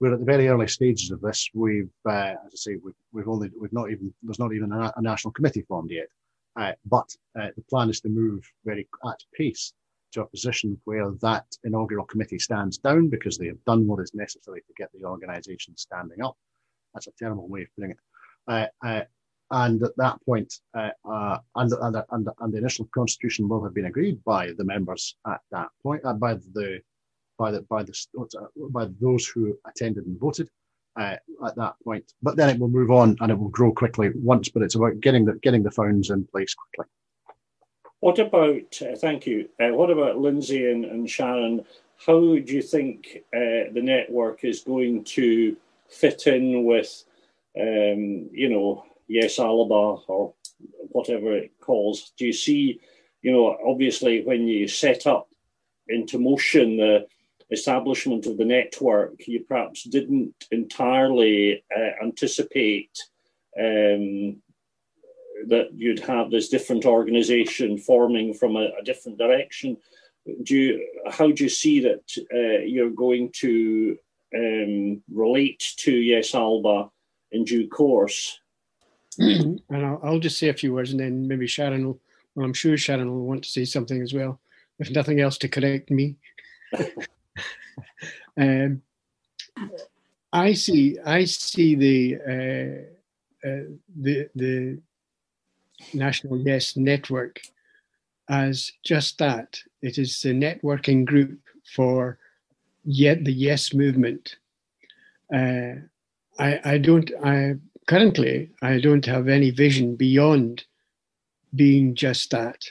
we're at the very early stages of this. We've, uh, as I say, we've, we've only, we've not even, there's not even a, a national committee formed yet. Uh, but uh, the plan is to move very at pace to a position where that inaugural committee stands down because they have done what is necessary to get the organisation standing up. That's a terrible way of putting it. Uh, uh, and at that point, uh, and, and, and, and, the initial constitution will have been agreed by the members at that point, by the by the by the by those who attended and voted uh, at that point. But then it will move on and it will grow quickly once. But it's about getting the getting the founds in place quickly. What about? Uh, thank you. Uh, what about Lindsay and, and, Sharon? How do you think uh, the network is going to fit in with, um, you know, Yes Alba or whatever it calls. Do you see, you know, obviously when you set up into motion the establishment of the network, you perhaps didn't entirely uh, anticipate um, that you'd have this different organization forming from a, a, different direction. Do you, how do you see that uh, you're going to um, relate to Yes Alba in due course? (clears throat) and I'll, I'll, just say a few words and then maybe Sharon will, well, I'm sure Sharon will want to say something as well, if nothing else to correct me. (laughs) (laughs) um, I see, I see the, uh, uh, the, the National Yes Network as just that. It is a networking group for yet the Yes movement. Uh, I, I don't, I currently, I don't have any vision beyond being just that.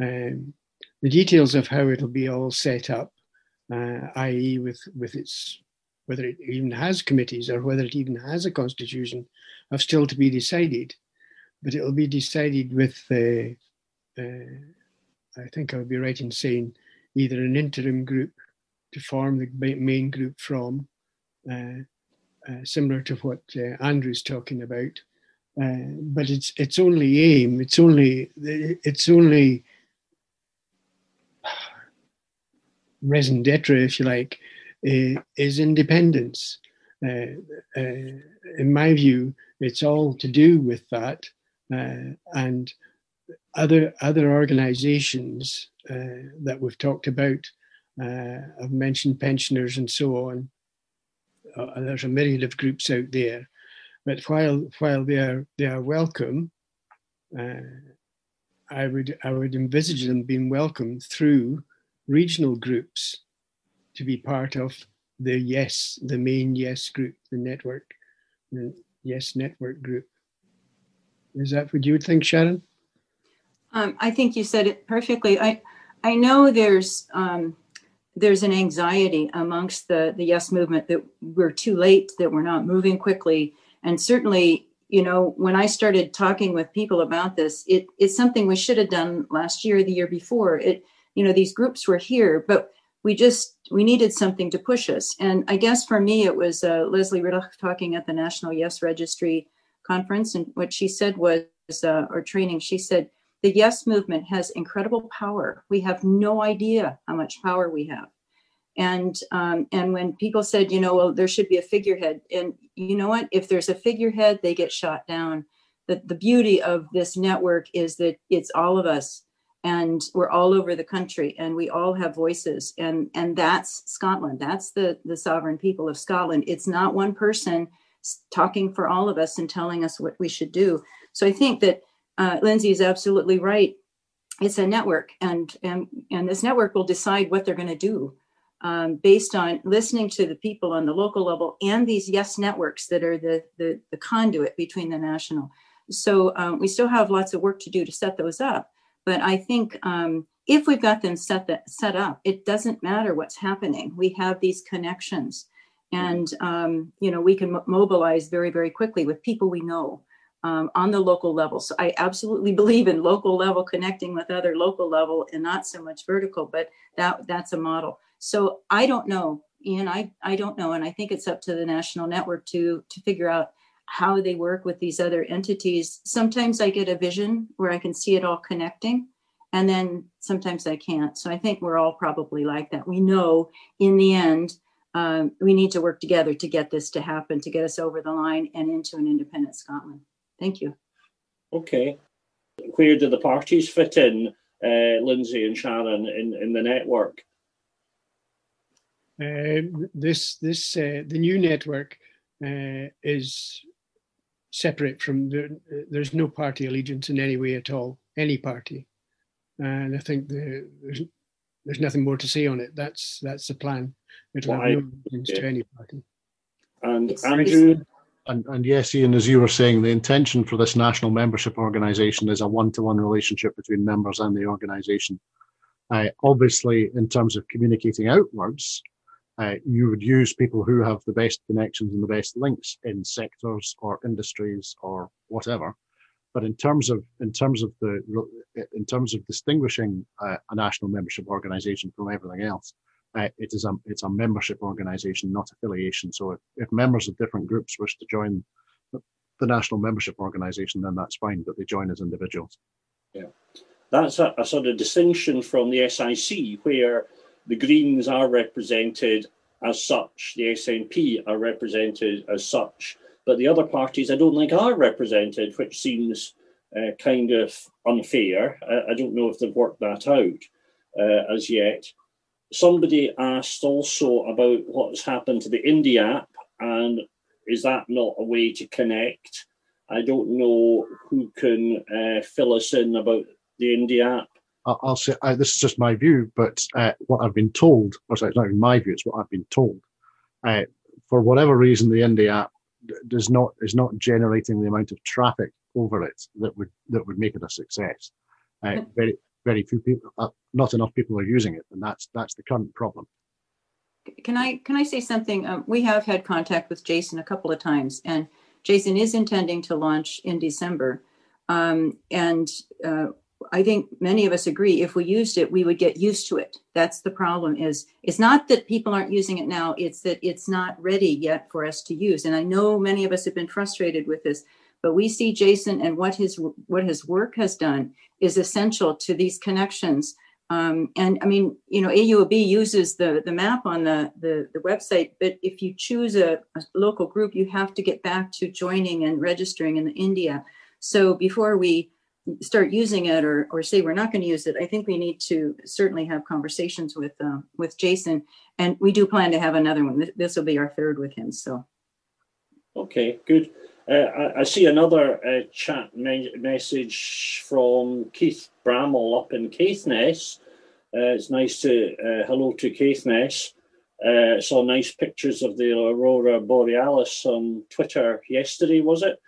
Um, the details of how it'll be all set up, uh, i.e., with with its whether it even has committees or whether it even has a constitution, have still to be decided. But it'll be decided with, uh, uh, I think I would be right in saying, either an interim group to form the main group from, uh, uh, similar to what uh, Andrew's talking about. But its its only aim, it's only it's only raison d'etre, if you like, is independence. Uh, uh, in my view, it's all to do with that, uh, and other other organisations that we've talked about. I've mentioned pensioners and so on uh, there's a myriad of groups out there. But while while they are they are welcome, uh, I would I would envisage them being welcome through regional groups to be part of the Yes, the main Yes group, the network, the Yes network group. Is that what you would think, Sharon? Um, I think you said it perfectly. I I know there's um, there's an anxiety amongst the the yes movement that we're too late that we're not moving quickly and certainly you know when i started talking with people about this it, it's something we should have done last year the year before it you know these groups were here but we just we needed something to push us and i guess for me it was uh, lesley riddoch talking at the national yes registry conference and what she said was uh, or training she said the yes movement has incredible power. We have no idea how much power we have. And um, and when people said, you know, well, there should be a figurehead, and you know what? If there's a figurehead, they get shot down. The, the beauty of this network is that it's all of us and we're all over the country and we all have voices and and that's scotland that's the the sovereign people of scotland it's not one person talking for all of us and telling us what we should do so i think that uh, Lindsay is absolutely right. It's a network, and and and this network will decide what they're going to do um, based on listening to the people on the local level and these yes networks that are the the, the conduit between the national. So um, we still have lots of work to do to set those up. But I think um, if we've got them set that set up, it doesn't matter what's happening. We have these connections, and um, you know we can mobilize very very quickly with people we know um, on the local level. So I absolutely (laughs) believe in local level connecting with other local level and not so much vertical, but that that's a model. So I don't know, Ian. I I don't know, and I think it's up to the national network to to figure out how they work with these other entities. Sometimes I get a vision where I can see it all connecting, and then sometimes I can't. So I think we're all probably like that. We know in the end. Um, we need to work together to get this to happen, to get us over the line and into an independent Scotland. Thank you. Okay. Where do the parties fit in, uh, Lindsay and Sharon, in, in the network? Uh, this this uh, the new network uh, is separate from the, there's no party allegiance in any way at all any party. And i think the, there's there's nothing more to say on it. That's that's the plan. It'll well, have no allegiance yeah. to any party. And it's, andrew? and, and yes, Ian, as you were saying, the intention for this national membership organisation is a one-to-one relationship between members and the organisation. Uh, obviously, in terms of communicating outwards, uh, you would use people who have the best connections and the best links in sectors or industries or whatever. But in terms of in terms of the in terms of distinguishing uh, a national membership organisation from everything else, uh, it is a it's a membership organisation, not affiliation. So if, if members of different groups wish to join the national membership organisation, then that's fine. But they join as individuals. Yeah, that's a, a sort of distinction from the SIC, where the Greens are represented as such, the SNP are represented as such, but the other parties I don't think are represented, which seems uh, kind of unfair. I, I, don't know if they've worked that out uh, as yet. Somebody asked also about what's happened to the Indie app, and is that not a way to connect? I don't know who can uh, fill us in about the Indie app. I'll say uh, this is just my view, but uh, what I've been told, or sorry, it's not even my view, it's what I've been told. Uh, for whatever reason, the Indie app does not is not generating the amount of traffic over it that would that would make it a success. Uh, very very few people, uh, not enough people are using it, and that's that's the current problem. Can I can I say something? Um, we have had contact with Jason a couple of times, and Jason is intending to launch in December. Um, and uh, I think many of us agree if we used it, we would get used to it. That's the problem is it's not that people aren't using it now, it's that it's not ready yet for us to use. And I know many of us have been frustrated with this, but we see Jason and what his what his work has done is essential to these connections. Um, and I mean, you know, AUOB uses the the map on the, the, the website, but if you choose a, a local group, you have to get back to joining and registering in India. So before we start using it or, or say we're not going to use it, I think we need to certainly have conversations with uh, with Jason, and we do plan to have another one. This will be our third with him. So, okay, good. Uh, I, I, see another uh, chat me- message from Keith Bramall up in Caithness. Uh, it's nice to uh, hello to Caithness. Uh, saw nice pictures of the aurora borealis on Twitter yesterday. Was it?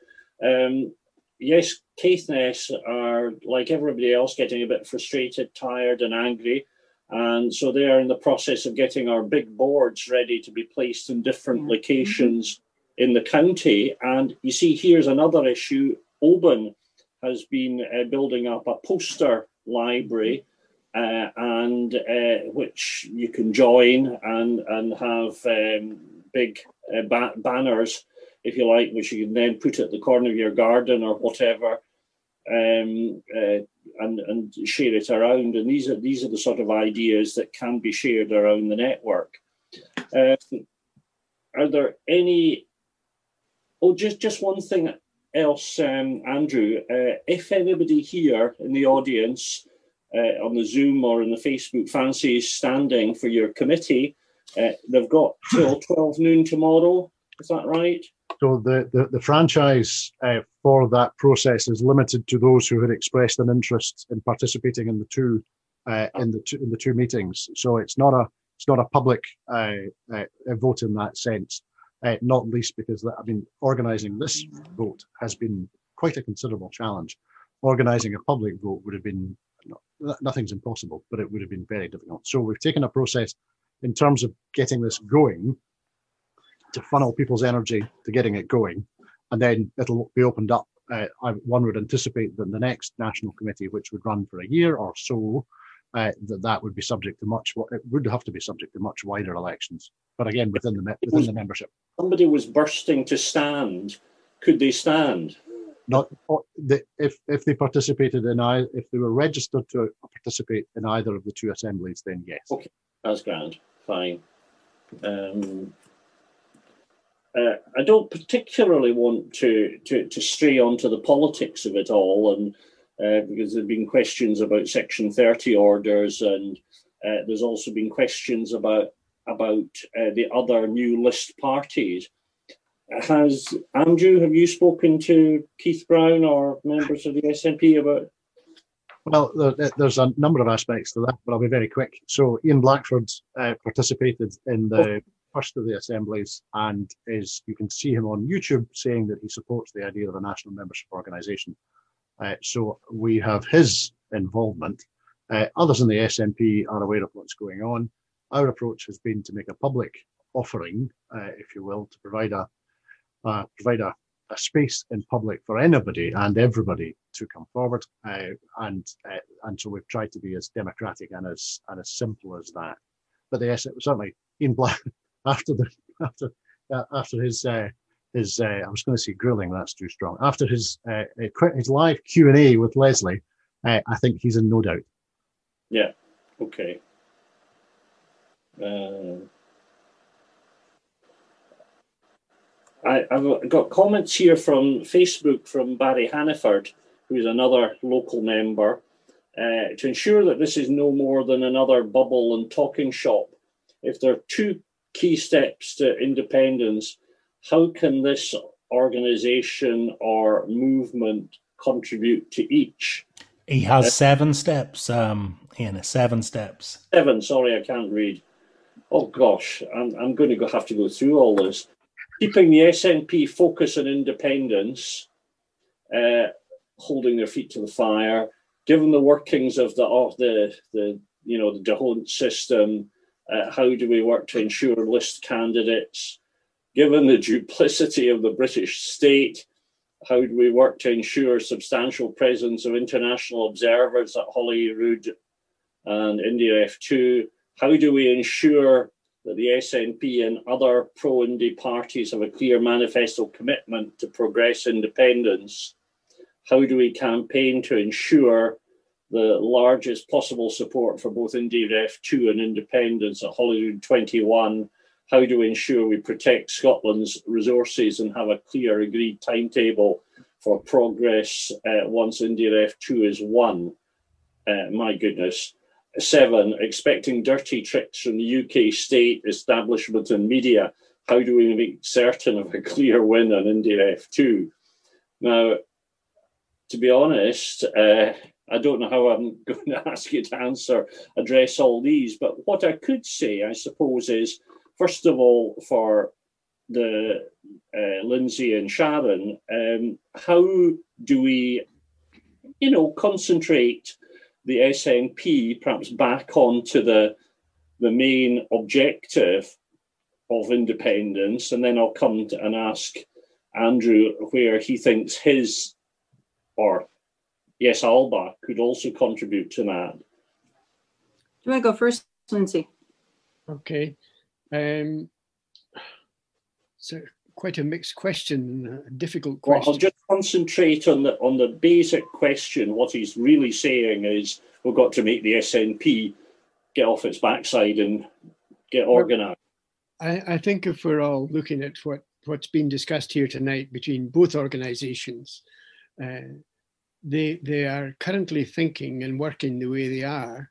Um, yes, Caithness are like everybody else getting a bit frustrated, tired, and angry. And so they are in the process of getting our big boards ready to be placed in different yeah. locations mm-hmm. in the county. And you see, here's another issue. Oban has been uh, building up a poster library, uh, and uh, which you can join and and have um, big uh, ba- banners if you like, which you can then put at the corner of your garden or whatever, um, uh, and and share it around. And these are these are the sort of ideas that can be shared around the network. Um, are there any? Oh, just just one thing else, um, Andrew. Uh, if anybody here in the audience, uh, on the Zoom or in the Facebook, fancies standing for your committee, uh, they've got till twelve noon tomorrow. Is that right? So the, the, the franchise uh, for that process is limited to those who had expressed an interest in participating in the two uh, in the two, in the two meetings. So it's not a it's not a public uh, uh vote in that sense. Uh, not least because I mean, organising this vote has been quite a considerable challenge. Organising a public vote would have been nothing's impossible, but it would have been very difficult. So we've taken a process in terms of getting this going to funnel people's energy to getting it going, and then it'll be opened up. Uh, one would anticipate that the next national committee, which would run for a year or so, uh, that that would be subject to much. It would have to be subject to much wider elections, but again within the within the membership. Somebody was bursting to stand. Could they stand? Not if if they participated in either, if they were registered to participate in either of the two assemblies, then yes. Okay, that's grand. Fine. Um, uh, I don't particularly want to, to, to stray onto the politics of it all, and uh, because there have been questions about Section 30 orders, and uh, there's also been questions about about uh, the other new list parties. Has Andrew, have you spoken to Keith Brown or members of the SNP about? Well, there's a number of aspects to that, but I'll be very quick. So Ian Blackford uh, participated in the first of the assemblies and is you can see him on YouTube saying that he supports the idea of a national membership organisation. Uh, so we have his involvement. Uh, others in the SNP are aware of what's going on. Our approach has been to make a public offering, uh, if you will, to provide a provide a, a space in public for anybody and everybody to come forward, uh, and uh, and so we've tried to be as democratic and as and as simple as that. But was certainly Ian Black after the after uh, after his uh, his uh, I was going to say grilling. That's too strong. After his uh, his live Q and A with Lesley, I think he's in no doubt. Yeah. Okay. I, have got comments here from Facebook from Barry Hannaford, who's another local member, uh, to ensure that this is no more than another bubble and talking shop. If there are two key steps to independence, how can this organization or movement contribute to each? He has uh, seven steps, um, Ian, seven steps. Seven, sorry, I can't read. Oh gosh, I'm, I'm going to go, have to go through all this keeping the SNP focus on independence, uh, holding their feet to the fire, given the workings of the of the the you know the D'Hondt system, uh, how do we work to ensure list candidates? Given the duplicity of the British state, how do we work to ensure substantial presence of international observers at Holyrood and IndyRef 2? How do we ensure that the SNP and other pro Indy parties have a clear manifesto commitment to progress independence. How do we campaign to ensure the largest possible support for both Ref 2 and independence at Holyrood 21? How do we ensure we protect Scotland's resources and have a clear agreed timetable for progress uh, once Ref 2 is won? Uh, my goodness. Seven, expecting dirty tricks from the UK state establishment and media. How do we make certain of a clear win on IndyRef 2? Now, to be honest, uh, I don't know how I'm (laughs) going to ask you to answer, address all these, but what I could say, I suppose, is first of all, for the uh, Lindsay and Sharon, um, how do we, you know, concentrate the SNP perhaps back onto the the main objective of independence, and then I'll come and ask Andrew where he thinks his or yes, Alba could also contribute to that. Do you want to go first, Lindsay? Okay. Um, so quite a mixed question, a difficult question. Well, I'll just concentrate on the on the basic question. What he's really saying is we've got to make the SNP get off its backside and get organised. I, I think if we're all looking at what what's been discussed here tonight between both organisations, uh, they they are currently thinking and working the way they are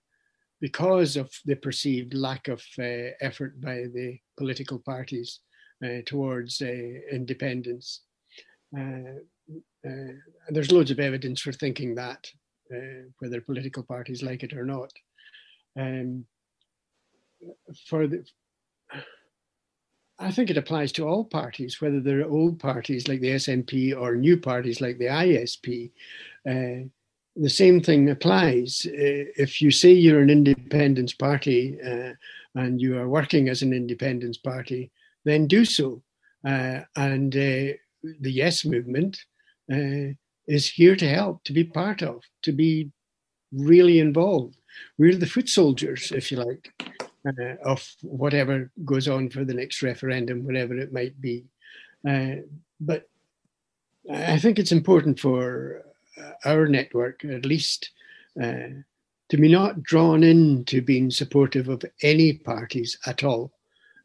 because of the perceived lack of uh, effort by the political parties uh, towards uh, independence. Uh, there's loads of evidence for thinking that, whether political parties like it or not. Um, for the, I think it applies to all parties, whether they're old parties like the SNP or new parties like the ISP. Uh, the same thing applies. Uh, if you say you're an independence party uh, and you are working as an independence party, then do so. Uh, and uh, the Yes movement uh, is here to help, to be part of, to be really involved. We're the foot soldiers, if you like, uh, of whatever goes on for the next referendum, whatever it might be. Uh, but I think it's important for uh, our network, at least, to be not drawn into being supportive of any parties at all.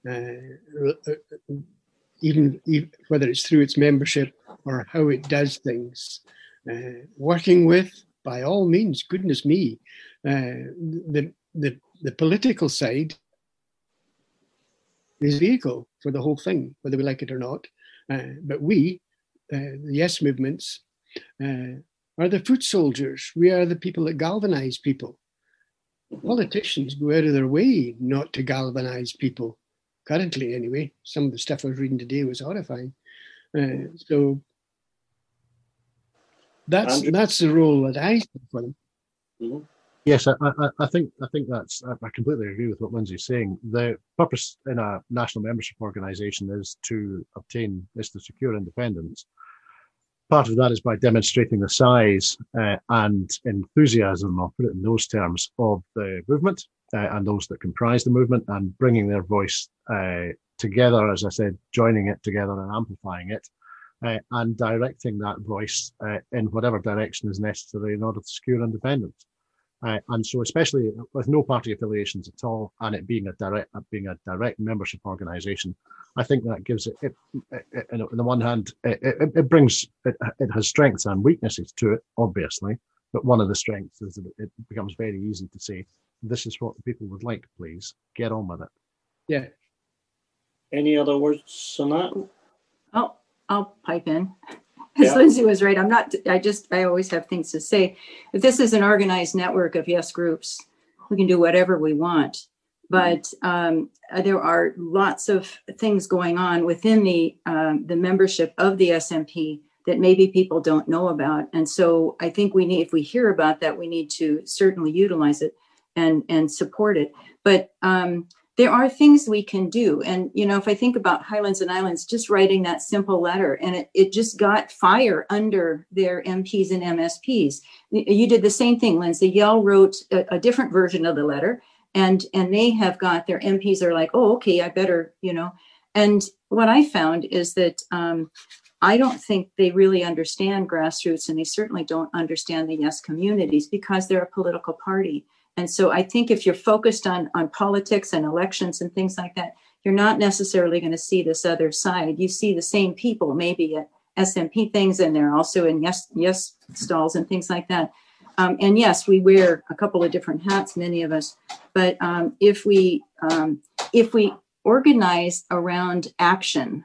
Uh, even, even, whether it's through its membership or how it does things. Uh, working with, by all means, goodness me, uh, the, the, the political side is the vehicle for the whole thing, whether we like it or not. Uh, but we, uh, the yes movements, uh, are the foot soldiers. We are the people that galvanize people. Politicians go out of their way not to galvanize people currently anyway. Some of the stuff I was reading today was horrifying. Uh, so that's Andrew. that's the role that I see for them. Mm-hmm. Yes, I, I, I, think I think that's I completely agree with what Lindsay's saying. The purpose in a national membership organisation is to obtain is to secure independence, part of that is by demonstrating the size uh, and enthusiasm, I'll put it in those terms, of the movement uh, and those that comprise the movement and bringing their voice uh, together, as I said, joining it together and amplifying it. Uh, and directing that voice uh, in whatever direction is necessary in order to secure independence. Uh, and so, especially with no party affiliations at all, and it being a direct being a direct membership organisation, I think that gives it. it, it, it on the one hand, it, it brings it, it has strengths and weaknesses to it, obviously. But one of the strengths is that it becomes very easy to say, "This is what the people would like. Please get on with it." Yeah. Any other words on that? Oh, I'll pipe in as yeah. Lindsay was right. I'm not, I just, I always have things to say. If this is an organized network of yes groups, we can do whatever we want. But um, there are lots of things going on within the um, the membership of the SNP that maybe people don't know about. And so I think we need, if we hear about that, we need to certainly utilize it and and support it. But um, there are things we can do. And, you know, if I think about Highlands and Islands, just writing that simple letter and it, it just got fire under their MPs and MSPs. You did the same thing, Lindsay. Yell wrote a, a different version of the letter and and they have got their MPs are like, oh, okay, I better, you know. And what I found is that um, I don't think they really understand grassroots, and they certainly don't understand the yes communities because they're a political party. And so I think if you're focused on, on politics and elections and things like that, you're not necessarily going to see this other side. You see the same people maybe at SNP things, and they're also in yes yes stalls and things like that. Um, and yes, we wear a couple of different hats, many of us. But um, if we um, if we organize around action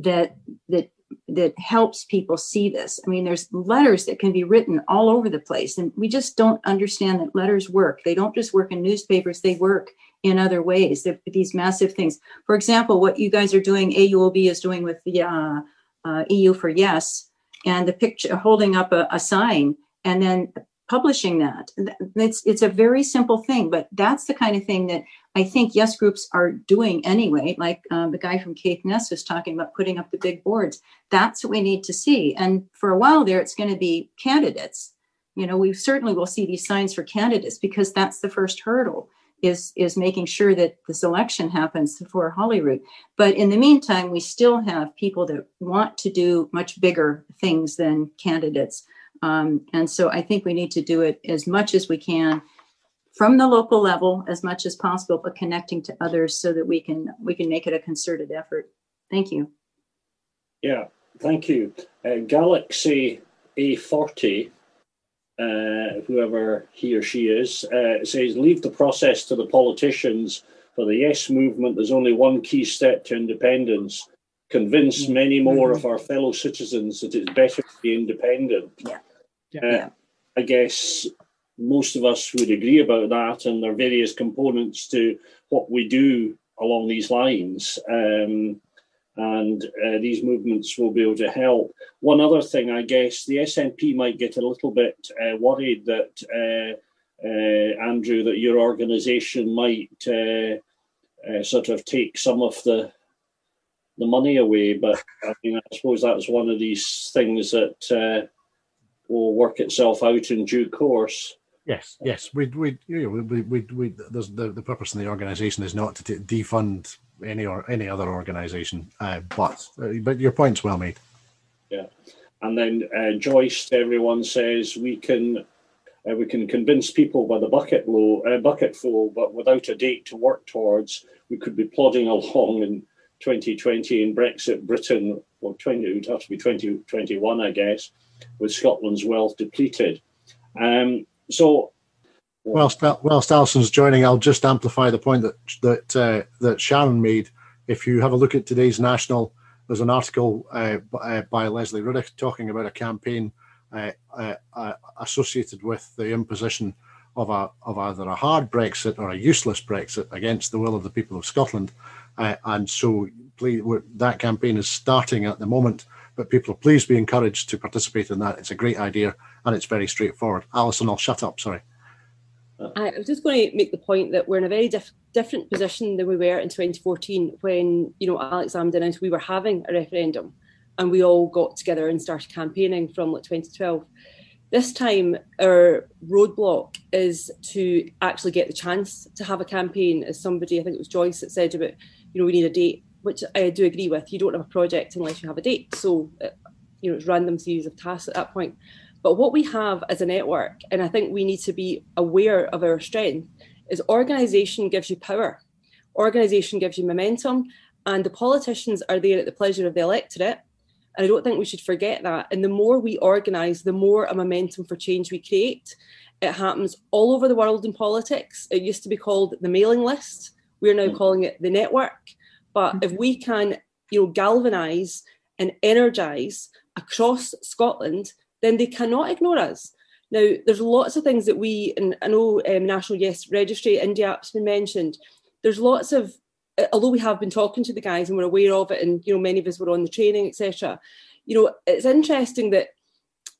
that that that helps people see this. I mean, there's letters that can be written all over the place, and we just don't understand that letters work. They don't just work in newspapers; they work in other ways. They're these massive things. For example, what you guys are doing, AUOB is doing with the uh, uh, EU for Yes, and the picture holding up a, a sign, and then publishing that. It's it's a very simple thing, but that's the kind of thing that I think yes groups are doing anyway. Like um, the guy from Caithness was talking about putting up the big boards. That's what we need to see. And for a while there, it's going to be candidates. You know, we certainly will see these signs for candidates because that's the first hurdle is is making sure that this election happens for Holyrood. But in the meantime, we still have people that want to do much bigger things than candidates. Um, and so I think we need to do it as much as we can from the local level as much as possible, but connecting to others so that we can we can make it a concerted effort. Thank you. Yeah, thank you. Uh, Galaxy A40, uh, whoever he or she is, uh, says leave the process to the politicians. For the Yes movement, there's only one key step to independence convince mm-hmm. many more mm-hmm. of our fellow citizens that it's better to be independent. Yeah. Uh, I guess most of us would agree about that, and there are various components to what we do along these lines. Um, and uh, these movements will be able to help. One other thing, I guess, the SNP might get a little bit uh, worried that, uh, uh Andrew, that your organisation might uh, uh, sort of take some of the the money away. But I mean, I suppose that's one of these things that uh, will work itself out in due course. Yes, yes, we we you know, we we, we there's the, the purpose in the organisation is not to t- defund any or any other organisation, uh, but uh, but your point's well made. Yeah, and then uh, Joyce, everyone says we can uh, we can convince people by the bucket low uh, bucket full, but without a date to work towards, we could be plodding along in 2020 in Brexit Britain, well, 20, it would have to be 2021, I guess, with Scotland's wealth depleted. Um, so, whilst, whilst Alison's joining, I'll just amplify the point that that uh, that Sharon made. If you have a look at today's National, there's an article uh, uh by Lesley Riddoch talking about a campaign uh, uh, associated with the imposition of a of either a hard Brexit or a useless Brexit against the will of the people of Scotland. Uh, and so please, that campaign is starting at the moment, but people please be encouraged to participate in that. It's a great idea and it's very straightforward. Alison, I'll shut up. Sorry. I was just going to make the point that we're in a very diff- different position than we were in 2014 when, you know, Alex Salmond announced we were having a referendum. and we all got together and started campaigning from like 2012. This time, our roadblock is to actually get the chance to have a campaign. As somebody, I think it was Joyce that said about, you know, we need a date, which I do agree with. You don't have a project unless you have a date. So, uh, you know, it's random series of tasks at that point. But what we have as a network, and I think we need to be aware of our strength, is organisation gives you power. Organisation gives you momentum, and the politicians are there at the pleasure of the electorate and I don't think we should forget that. And the more we organise, the more a momentum for change we create. It happens all over the world in politics. It used to be called the mailing list. We're now mm. calling it the network. But if we can, you know, galvanise and energise across Scotland, then they cannot ignore us. Now, there's lots of things that we, and I know um, National Yes Registry, IndyApp's been mentioned. There's lots of although we have been talking to the guys and we're aware of it, and you know many of us were on the training, etc. You know, it's interesting that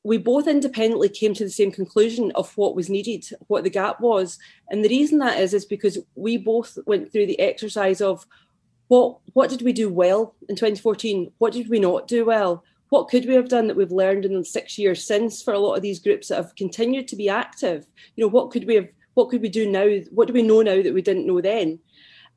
we both independently came to the same conclusion of what was needed, what the gap was, and the reason that is is because we both went through the exercise of what what did we do well in 2014, what did we not do well, what could we have done that we've learned in the six years since for a lot of these groups that have continued to be active you know what could we have what could we do now what do we know now that we didn't know then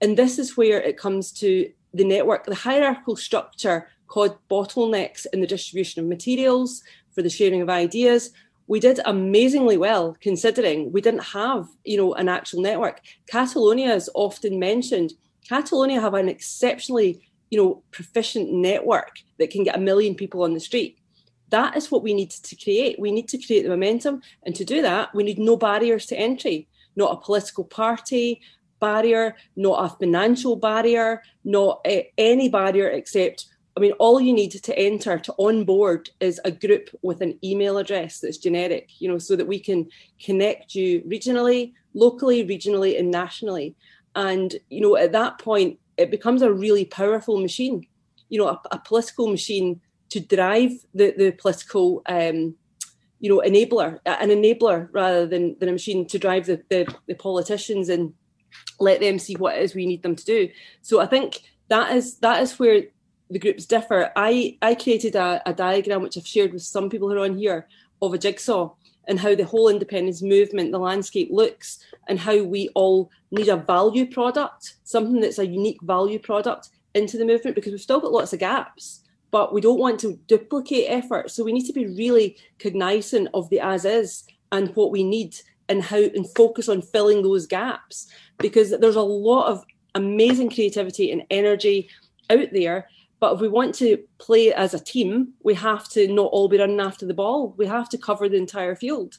and this is where it comes to the network, the hierarchical structure called bottlenecks in the distribution of materials, for the sharing of ideas. We did amazingly well considering we didn't have, you know, an actual network. Catalonia is often mentioned. Catalonia have an exceptionally, you know, proficient network that can get a million people on the street. That is what we need to create. We need to create the momentum. And to do that, we need no barriers to entry, not a political party, barrier, not a financial barrier, not uh, any barrier except, I mean, all you need to enter to onboard is a group with an email address that's generic, you know, so that we can connect you regionally, locally, regionally, and nationally. And, you know, at that point, it becomes a really powerful machine, you know, a, a political machine to drive the, the political um, you know, enabler, an enabler rather than, than a machine to drive the, the, the politicians and let them see what it is we need them to do. So I think that is that is where the groups differ. I I created a, a diagram which I've shared with some people who are on here of a jigsaw and how the whole independence movement, the landscape looks, and how we all need a value product, something that's a unique value product into the movement because we've still got lots of gaps, but we don't want to duplicate effort. So we need to be really cognizant of the as is and what we need and how and focus on filling those gaps because there's a lot of amazing creativity and energy out there but if we want to play as a team we have to not all be running after the ball we have to cover the entire field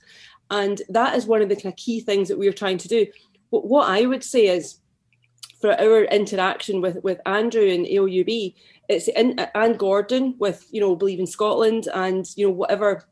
and that is one of the kind of key things that we're trying to do what, what i would say is for our interaction with with andrew and auob it's in, and gordon with you know believe in scotland and you know whatever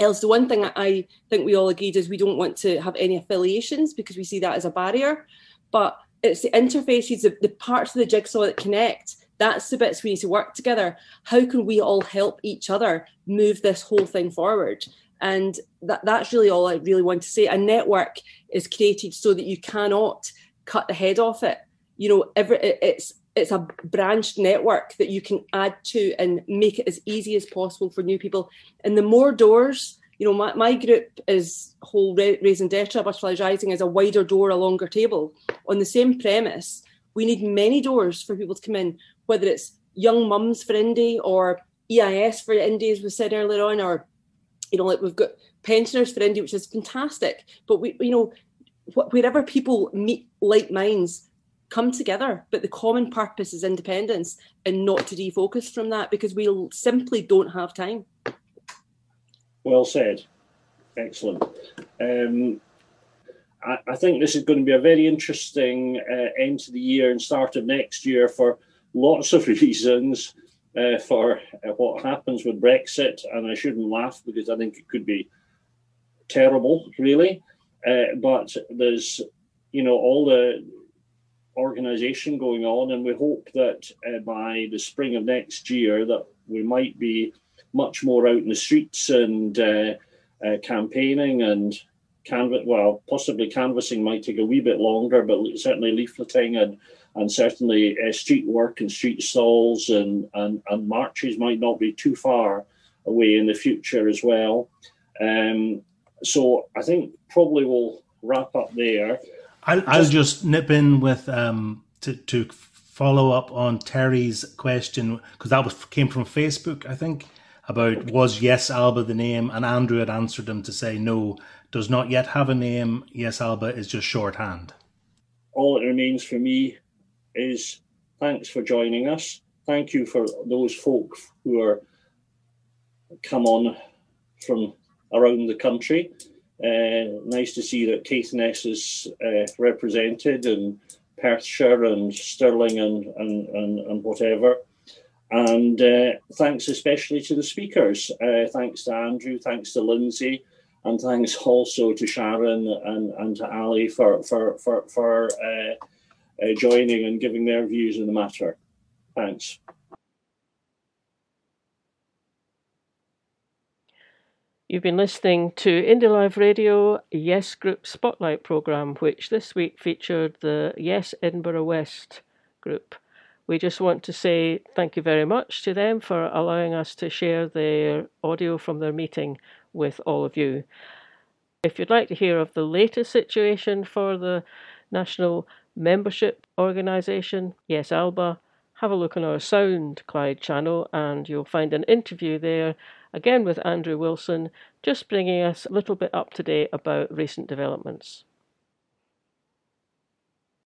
else the one thing I think we all agreed is we don't want to have any affiliations because we see that as a barrier. But it's the interfaces, the, the parts of the jigsaw that connect. That's the bits we need to work together. How can we all help each other move this whole thing forward? And that, that's really all I really want to say. A network is created so that you cannot cut the head off it. You know, every it's it's a branched network that you can add to and make it as easy as possible for new people. And the more doors, you know, my, my group is whole raising Detra, butterflies rising is a wider door, a longer table. On the same premise, we need many doors for people to come in, whether it's young mums for Indie or EIS for Indie, as we said earlier on, or you know, like we've got pensioners for Indie, which is fantastic. But we, you know, wherever people meet like minds, come together, but the common purpose is independence and not to defocus from that because we simply don't have time. Well said. Excellent. Um, I, I, think this is going to be a very interesting uh, end to the year and start of next year for lots of (laughs) reasons. Uh, for uh, what happens with Brexit, and I shouldn't laugh because I think it could be terrible, really. Uh, but there's, you know, all the organisation going on, and we hope that uh, by the spring of next year that we might be much more out in the streets and uh, uh, campaigning and canvass. Well, possibly canvassing might take a wee bit longer, but certainly leafleting and and certainly uh, street work and street stalls and, and, and marches might not be too far away in the future as well. Um, so I think probably we'll wrap up there. I'll, just, I'll just nip in with um, to, to follow up on Terry's question because that was came from Facebook, I think, about was Yes Alba the name, and Andrew had answered him to say no, does not yet have a name. Yes Alba is just shorthand. All that remains for me is thanks for joining us. Thank you for those folk who are come on from around the country. Uh, nice to see that Caithness is uh, represented and Perthshire and Stirling and, and, and, and whatever. And uh, thanks especially to the speakers. Uh, thanks to Andrew, thanks to Lindsay, and thanks also to Sharon and, and to Ali for, for, for, for uh, joining and giving their views in the matter. Thanks. You've been listening to Indy Live Radio Yes Group Spotlight programme, which this week featured the Yes Edinburgh West group. We just want to say thank you very much to them for allowing us to share their audio from their meeting with all of you. If you'd like to hear of the latest situation for the National membership organisation, Yes Alba, have a look on our SoundCloud channel and you'll find an interview there, again with Andrew Wilson, just bringing us a little bit up to date about recent developments.